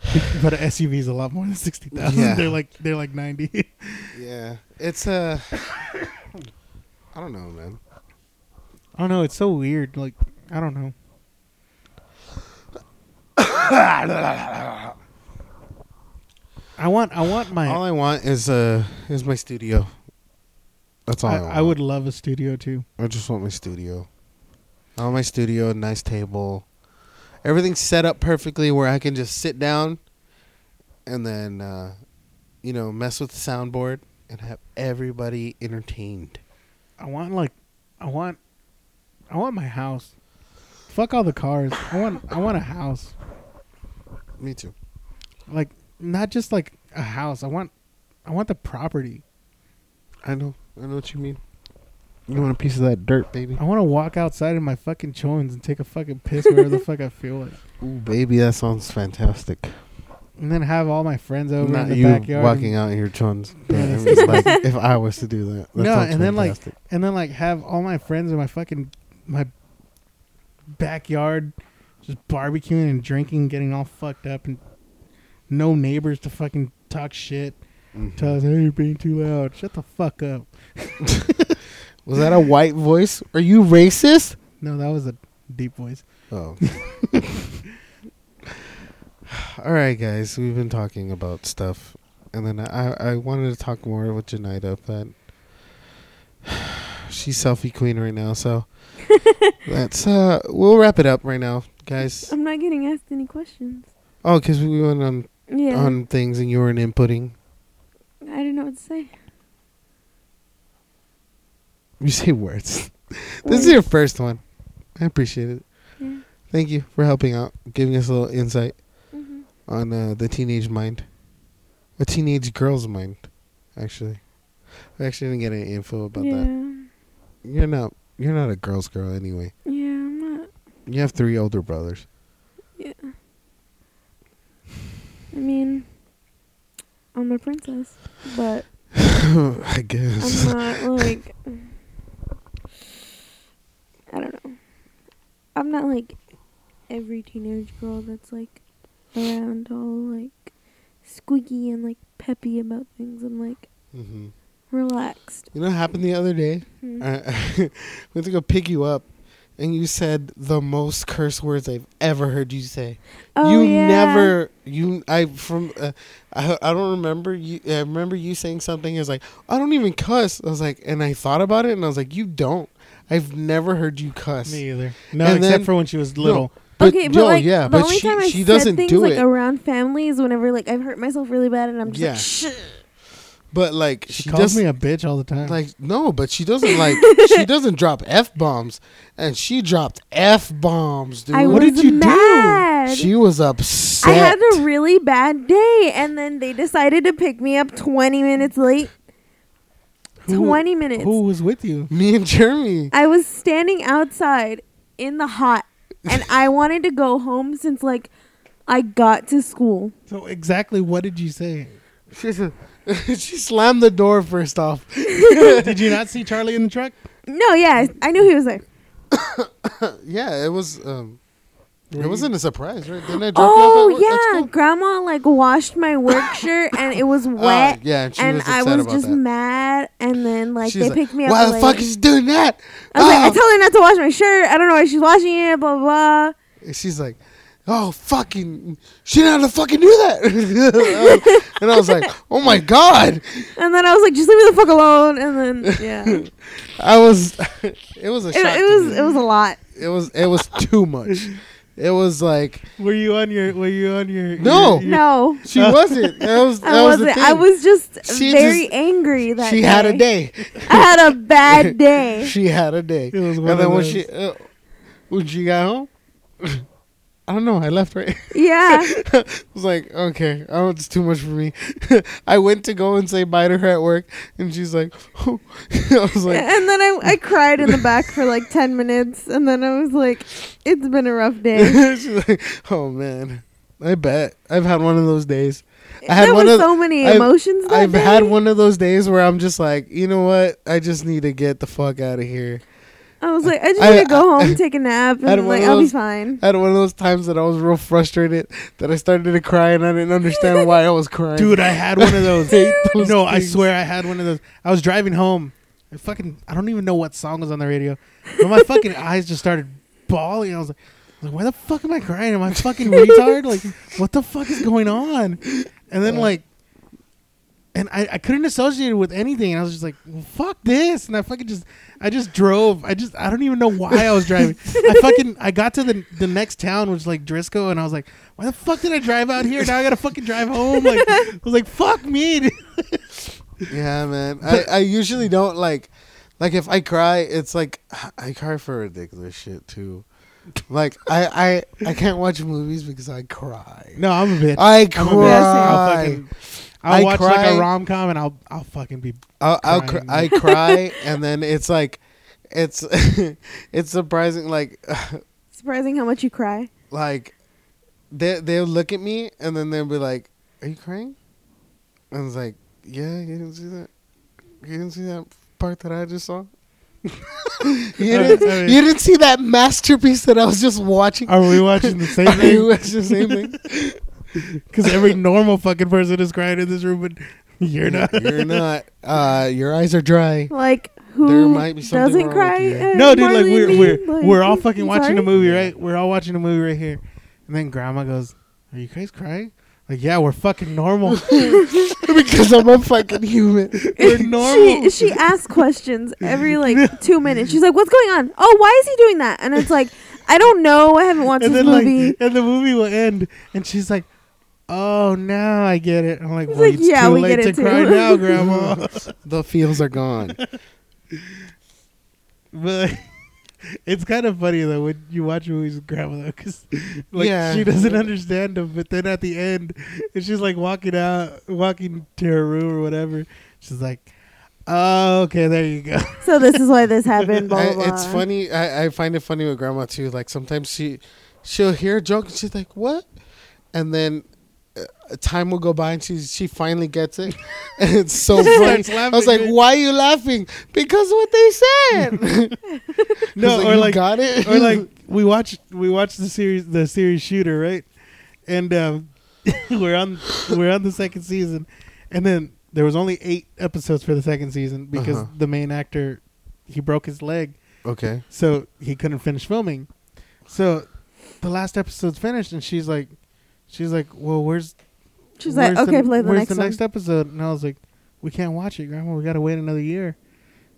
*laughs* but an SUV is a lot more than sixty thousand. Yeah. They're like they're like ninety. *laughs* Yeah, it's a. *coughs* I don't know, man. I don't know. It's so weird. Like I don't know. *coughs* I want I want my all I want is uh is my studio. That's all I, I. I would love a studio too. I just want my studio. I want my studio, a nice table, everything's set up perfectly where I can just sit down, and then, uh, you know, mess with the soundboard and have everybody entertained. I want like I want I want my house. Fuck all the cars. I want I want a house. Me too. Like not just like a house. I want I want the property. I know. I know what you mean. You want a piece of that dirt, baby? I want to walk outside in my fucking chones and take a fucking piss wherever the fuck I feel like. *laughs* Ooh, baby, that sounds fantastic. And then have all my friends over Not in the you backyard. walking out in your chons. *laughs* Like if I was to do that. That No, and then, like, and then like have all my friends in my fucking my backyard just barbecuing and drinking, getting all fucked up, and no neighbors to fucking talk shit. Mhm. Tell us, hey, you're being too loud. Shut the fuck up. *laughs* was that a white voice? Are you racist? No, that was a deep voice. Oh. *laughs* All right, guys. We've been talking about stuff, and then I I wanted to talk more with Janita, but *sighs* she's selfie queen right now. So *laughs* let's uh we'll wrap it up right now, guys. I'm not getting asked any questions. Oh, because we went on Yeah. on things and you weren't inputting. I don't know what to say. You say words. *laughs* this is your first one. I appreciate it. Yeah. Thank you for helping out, giving us a little insight hmm on uh, the teenage mind, a teenage girl's mind, actually. I actually didn't get any info about yeah. that. You're not. You're not a girl's girl anyway. Yeah, I'm not. You have three older brothers. Yeah. I mean, I'm a princess, but *laughs* I guess. I'm not like. I don't know. I'm not like every teenage girl that's like around all like squeaky and like peppy about things. I'm like hmm relaxed. You know what happened the other day? Hmm. I *laughs* went to go pick you up, and you said the most curse words I've ever heard you say. oh you yeah. never you I from uh, I I don't remember you I remember you saying something is like I don't even cuss. I was like and I thought about it and I was like you don't. I've never heard you cuss. Me either. No, And except then- for when she was little. But, okay, but yo, like yeah, the but only she time I she said doesn't things do like it. around family is whenever like I've hurt myself really bad and I'm just Yeah. like shit. But like She, she, calls does me a bitch all the time. like no, but she doesn't *laughs* like she doesn't drop f bombs, and she dropped f bombs, dude. I what was did you do? mad. She was upset. I had a really bad day, and then they decided to pick me up 20 minutes late. Who- 20 minutes. Who was with you? Me and Jeremy. I was standing outside in the hot, and I *laughs* wanted to go home since like I got to school. So exactly what did you say? She, *laughs* she slammed the door first off. *laughs* did you not see *laughs* Charlie in the truck? No, yeah, I knew he was there. *coughs* yeah, it was. Um, it wasn't a surprise, right? Didn't I drop Oh you off at, at yeah, school? Grandma like washed my work *coughs* shirt, and it was Ah, wet. yeah, and she and was I was about just that. mad, and then like She's they like, picked me up. Why the late. fuck is she doing that? I was like, I Ah. told her not to wash my shirt. I don't know why she's washing it. Blah blah. blah. And she's like, "Oh fucking, she didn't have to fucking do that." *laughs* and I was like, "Oh my god!" And then I was like, just leave me the fuck alone. And then yeah, it, *laughs* I was, *laughs* it was a it shock. to was it was a lot. it was it was too much. It was like Were you on your? Were you on your? No. your- your- No, she wasn't. That was that I was the wasn't. thing. I was just She very just- angry that she day. had a day. I had a bad day. she had a day. It was one and then of when she uh, when she got home, I don't know. I left right. yeah, *laughs* I was like, okay, oh, it's too much for me. *laughs* I went to go and say bye to her at work, and she's like, *laughs* I was like, and then I I cried in the back for like ten minutes, and then I was like, it's been a rough day. she's like, oh man, I bet I've had one of those days. I had there one of so many I've- emotions. I've day. had one of those days where I'm just like, you know what? I just need to get the fuck out of here. I was like, I just I- need to go I- home, *laughs* take a nap, I had and like I'll be fine. I had one of those times that I was real frustrated that I started to cry and I didn't understand why I was crying. Dude, I had one of *laughs* those. hate those no, I swear I had one of those. I was driving home. I fucking I don't even know what song was on the radio, but my fucking *laughs* eyes just started bawling. I was like, I was like, why the fuck am I crying? Am I fucking retard? Like, what the fuck is going on? And then like, and I, I couldn't associate it with anything. And I was just like, well, fuck this. And I fucking just I just drove. I just I don't even know why I was driving. I *laughs* fucking I got to the the next town, which was like Driscoll, and I was like, why the fuck did I drive out here? Now I gotta fucking drive home. Like *laughs* I was like, fuck me. Yeah, man. I, I usually don't like like if I cry, it's like *sighs* I cry for ridiculous shit too. Like I I I can't watch movies because I cry. No, I'm a bitch. I I'm a bitch. Cry. Fucking I'll I watch like a rom com and I'll I'll fucking be I'll, I'll cr- I cry *laughs* and then it's like it's *laughs* it's surprising like *laughs* Surprising how much you cry. like they they'll look at me and then they'll be like, "Are you crying?" And it's like, Yeah, you didn't see that. You didn't see that part that I just saw. you, didn't, mean- you didn't see that masterpiece that I was just watching. Are we watching the same I thing? watched the same thing. *laughs* Because every normal fucking person is crying in this room, but you're not. You're not. Uh, your eyes are dry. Like who There who might be something doesn't wrong with cry? you. at No, dude, like Marley we're and we're? Like, we're all I'm fucking watching sorry? a movie, right? We're all watching a movie right here, and then Grandma goes, "Are you guys crying?" Like, yeah, we're fucking normal. *laughs* because I'm a fucking human. we're normal. She she asks questions every like *laughs* two minutes. She's like, "What's going on? Oh, why is he doing that?" And it's like, I don't know. I haven't watched and this then movie. like, and the movie will end, and she's like, "Oh, now I get it." I'm like, It's *laughs* "Well, like, it's yeah, too we late get to it too." cry now, *laughs* Grandma." *laughs* the feels are gone. but it's kind of funny though when you watch movies with grandma though, because like Yeah. she doesn't understand them. But then at the end, and she's like walking out, walking to her room or whatever. She's like, "Oh, okay, there you go." so this is why this happened. Blah I- blah. blah. it's funny. I, I find it funny with grandma too. Like sometimes she she'll hear a joke and she's like, "What?" And then time will go by and she she finally gets it. and *laughs* it's so funny. I was like. "Why are you laughing?" Because of what they said. *laughs* *laughs* No, was or "You like, got it. or like we watch we watch the series the series Shooter, right? And um, we're on we're on the second season, and then there was only eight episodes for the second season because Uh-huh. the main actor he broke his leg, okay. so he couldn't finish filming. So the last episode's finished, and she's like, she's like, well, where's She's like, where's okay, play the where's next the one. next episode? And I was like, we can't watch it, Grandma. We gotta wait another year.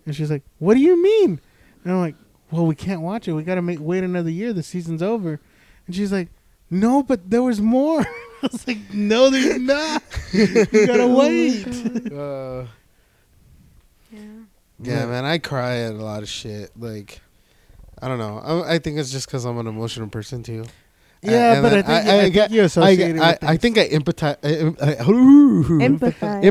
And she's like, what do you mean? And I'm like, well, we can't watch it. We gotta make, wait another year. The season's over. And she's like, no, but there was more. *laughs* I was like, no, there's not. you gotta *laughs* Oh wait. Uh, Yeah. yeah, man, I cry at a lot of shit. Like, I don't know. I, I think it's just because I'm an emotional person too. Yeah, but I think, I- I, I think get- you I, associate it I, I think I empathize. I, I, Empathize.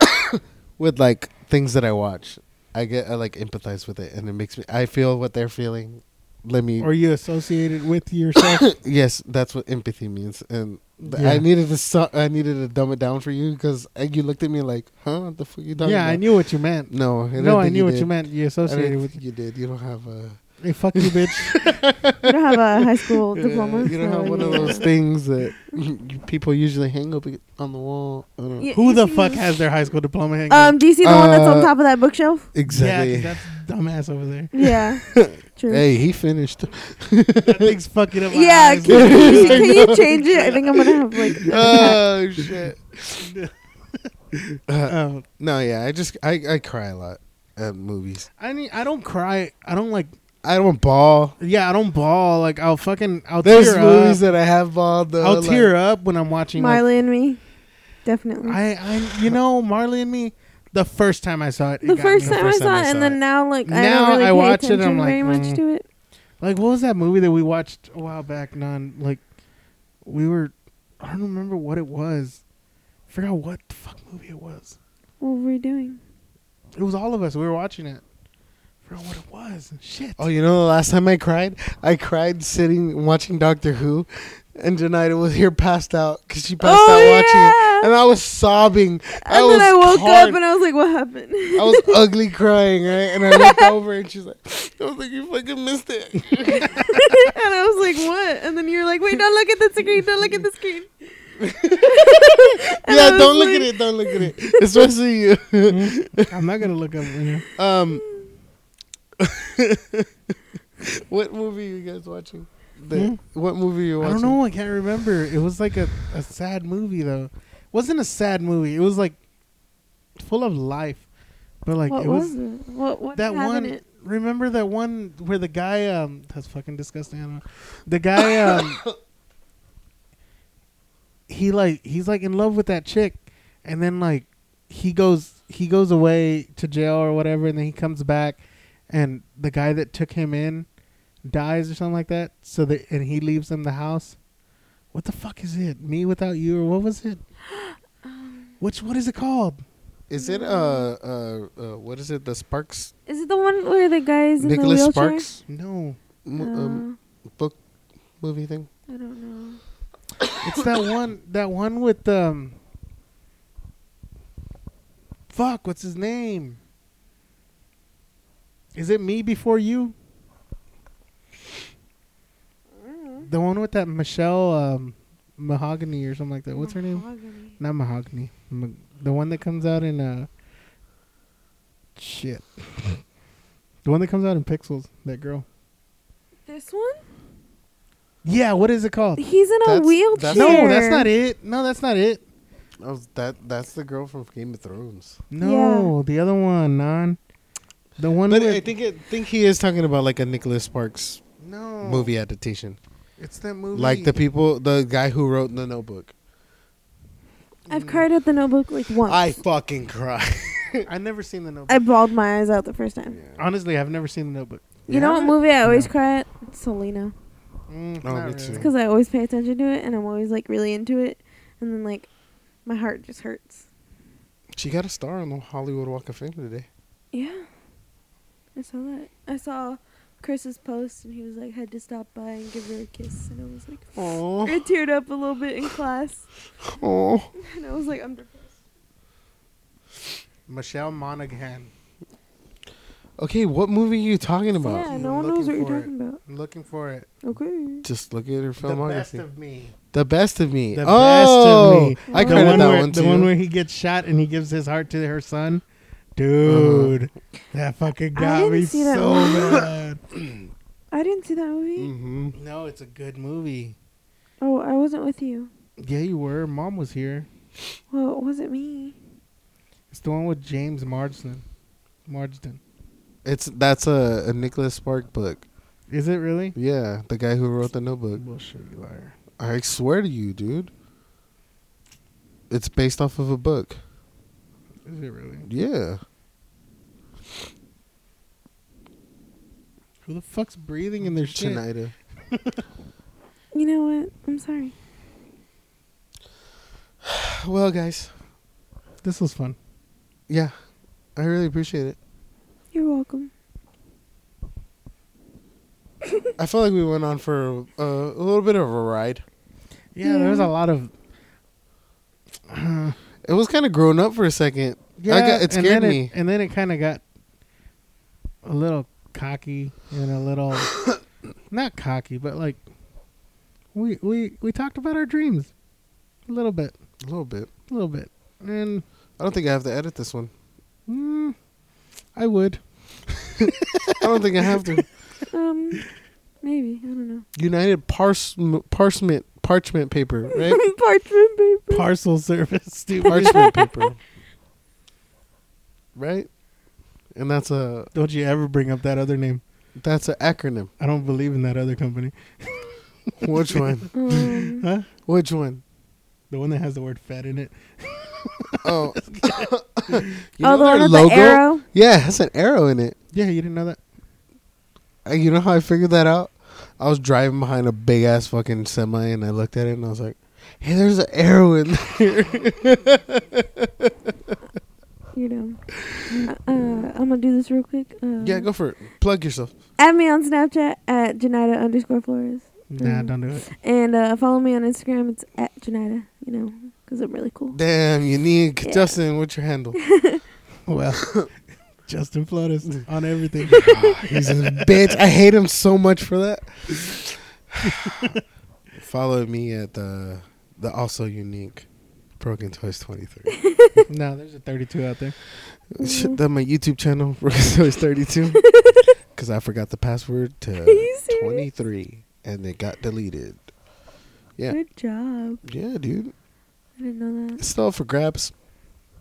empathize *coughs* with like things that I watch. I get I like empathize with it, and it makes me. I feel what they're feeling. Let me. Are you associated with yourself. *coughs* yes, that's what empathy means, and Yeah. I needed to. Su- I needed to dumb it down for you because uh, you looked at me like, "Huh? What the fuck you talking yeah, about?" I knew what you meant. No, I No, I knew what did. you meant. You associated with. you did. You don't have a. Hey, fuck you, bitch. *laughs* You don't have a high school diploma. you don't so have one of those *laughs* things that people usually hang up on the wall. I don't know. Yeah, Who the fuck has their high school diploma hanging? Um, do you see the one that's on Uh, top of that bookshelf? *laughs* Exactly. Yeah, 'cause that's dumbass over there. Yeah. True. hey, he finished. that thing's fucking up my yeah, eyes. can, can you, can you change it? I think I'm gonna have like. oh shit. Uh, Um, no, yeah, I just I, I cry a lot at movies. I mean, I don't cry. I don't like. I don't ball. Yeah, I don't ball. Like I'll fucking. I'll There's tear movies up. that I have bawled. Though, I'll like- tear up when I'm watching. Like, Marley and me, definitely. I, I, you know, Marley and me. The first time I saw it, it the got first me. time first I saw it, and then now like I Now don't really I pay watch it, attention I'm like, very much mm. to it. Like, what was that movie that we watched a while back? Non, like, we were. I don't remember what it was. I forgot what the fuck movie it was. What were we doing? It was all of us. We were watching it. I forgot what it was. Shit. Oh, you know the last time I cried? I cried sitting watching Doctor Who, and Janita was here passed out because she passed oh out yeah. watching it, and I was sobbing. I and was then I woke hard. up and I was like, "What happened?" I was *laughs* ugly crying, right? And I looked over and she's like, I was like, you fucking missed it. *laughs* and I was like, "What?" And then you're like, "Wait, don't look at the screen. Don't look at the screen." *laughs* Yeah, don't look at it. Don't look at it. Especially you. Mhm. I'm not gonna look up. You know. um, *laughs* what movie are you guys watching? The, Hmm? What movie are you I don't know. I can't remember. It was like a, a sad movie though. It wasn't a sad movie. It was like full of life, but like what it was, was, it? What what that one. It? Remember that one where the guy um that's fucking disgusting. I don't know. The guy um *laughs* he like he's like in love with that chick, and then like he goes he goes away to jail or whatever, and then he comes back, and the guy that took him in dies or something like that. So that and he leaves them the house. What the fuck is it? Me without you or what was it? Which what is it called? Is it uh uh, uh what is it? The Sparks Is it the one where the guy's in Nicholas the wheelchair? Sparks No, m- um, Uh, movie thing? I don't know. it's that *coughs* one that one with um fuck, what's his name? Is it me before you? The one with that Michelle um, Mahogany or something like that. What's her name? Not Mahogany. Ma- the one that comes out in uh shit. *laughs* the one that comes out in Pixels. That girl. This one? Yeah. What is it called? He's in a That's- wheelchair. that's- No, that's not it. No, that's not it. Oh, that that's the girl from Game of Thrones. No, the other one, non. The one But with I think it, think he is talking about like a Nicholas Sparks no movie adaptation, It's that movie. like the people, the guy who wrote The Notebook. I've cried at the notebook like once. I fucking cry. *laughs* I never seen the Notebook. I bawled my eyes out the first time. Honestly, I've never seen the Notebook. You know what movie I always No. cry at? Selena. Mm, Oh, not me too. really. Because I always pay attention to it and I'm always like really into it. And then like my heart just hurts. She got a star on the Hollywood Walk of Fame today. Yeah. I saw that. I saw Chris's post and he was like, had to stop by and give her a kiss. And I was like, Oh, I teared up a little bit in class. oh. And I was like, I'm depressed. Michelle Monaghan. Okay, what movie are you talking about? yeah, I'm no one knows what you're for talking about. I'm looking for it. Okay. Just look at her filmography. The best of me. The best of me. The oh, best of me. I The cried one that where, one the one where he gets shot and he gives his heart to her son. Dude, that fucking got me so mad. *coughs* I didn't see that movie. hmm No, it's a good movie. Oh, I wasn't with you. Yeah, you were. Mom was here. Well, it wasn't me. It's the one with James Marsden. Marsden. It's that's a, a Nicholas Spark book. Is it really? Yeah, the guy who wrote the Notebook. Bullshit, you liar. I swear to you, dude. It's based off of a book. Is it really? Yeah. Who the fuck's breathing in their shit? Chinida. You know what? I'm sorry. *sighs* Well, guys, This was fun. yeah, I really appreciate it. You're welcome. *laughs* I felt like we went on for uh, a little bit of a ride. Yeah, there was a lot of. It was kind of grown up for a second. yeah, I got, it and scared then me. and then it kind of got a little cocky and a little *coughs* not cocky, but like we we we talked about our dreams a little bit, a little bit. a little bit, and I don't think I have to edit this one. mm, I would. *laughs* I don't think I have to. *laughs* Um, maybe I don't know. United Pars- Parchment Parchment paper, *laughs* right? Parchment paper. Parcel service, *laughs* stupid. Parchment paper, right? And that's a Don't you ever bring up that other name? that's an acronym. I don't believe in that other company. *laughs* Which one? Um, Huh? Which one? The one that has the word fed in it. Oh, you oh, the their one with logo? the arrow. Yeah, it has an arrow in it. Yeah, you didn't know that. Uh, You know how I figured that out? I was driving behind a big ass fucking semi, and I looked at it, and I was like, "Hey, there's an arrow in there." *laughs* You know. Uh, uh, I'm gonna do this real quick. Uh, yeah, go for it. Plug yourself. Add me on Snapchat at Janita underscore Flores. Nah, Mm. don't do it. And uh, follow me on Instagram. It's at Janita, you know, because I'm really cool. Damn, unique. Yeah. Justin, what's your handle? *laughs* Well, *laughs* Justin Flores *laughs* on everything. He's a bitch. I hate him so much for that. *laughs* Follow me at the the also unique Broken Toys twenty three. *laughs* no, there's a 32 out there. Mhm. That's my YouTube channel, Broken Toys thirty two. Because I forgot the password to twenty three, and it got deleted. Yeah, Good job. yeah, dude. I didn't know that. It's still for grabs.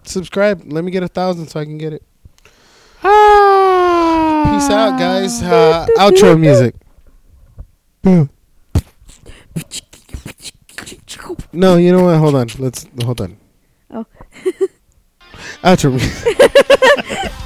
Subscribe. Let me get a thousand so I can get it. Ah! Peace out, guys. Uh, outro music. No, you know what? Hold on. Let's hold on. Oh. Outro music. *laughs*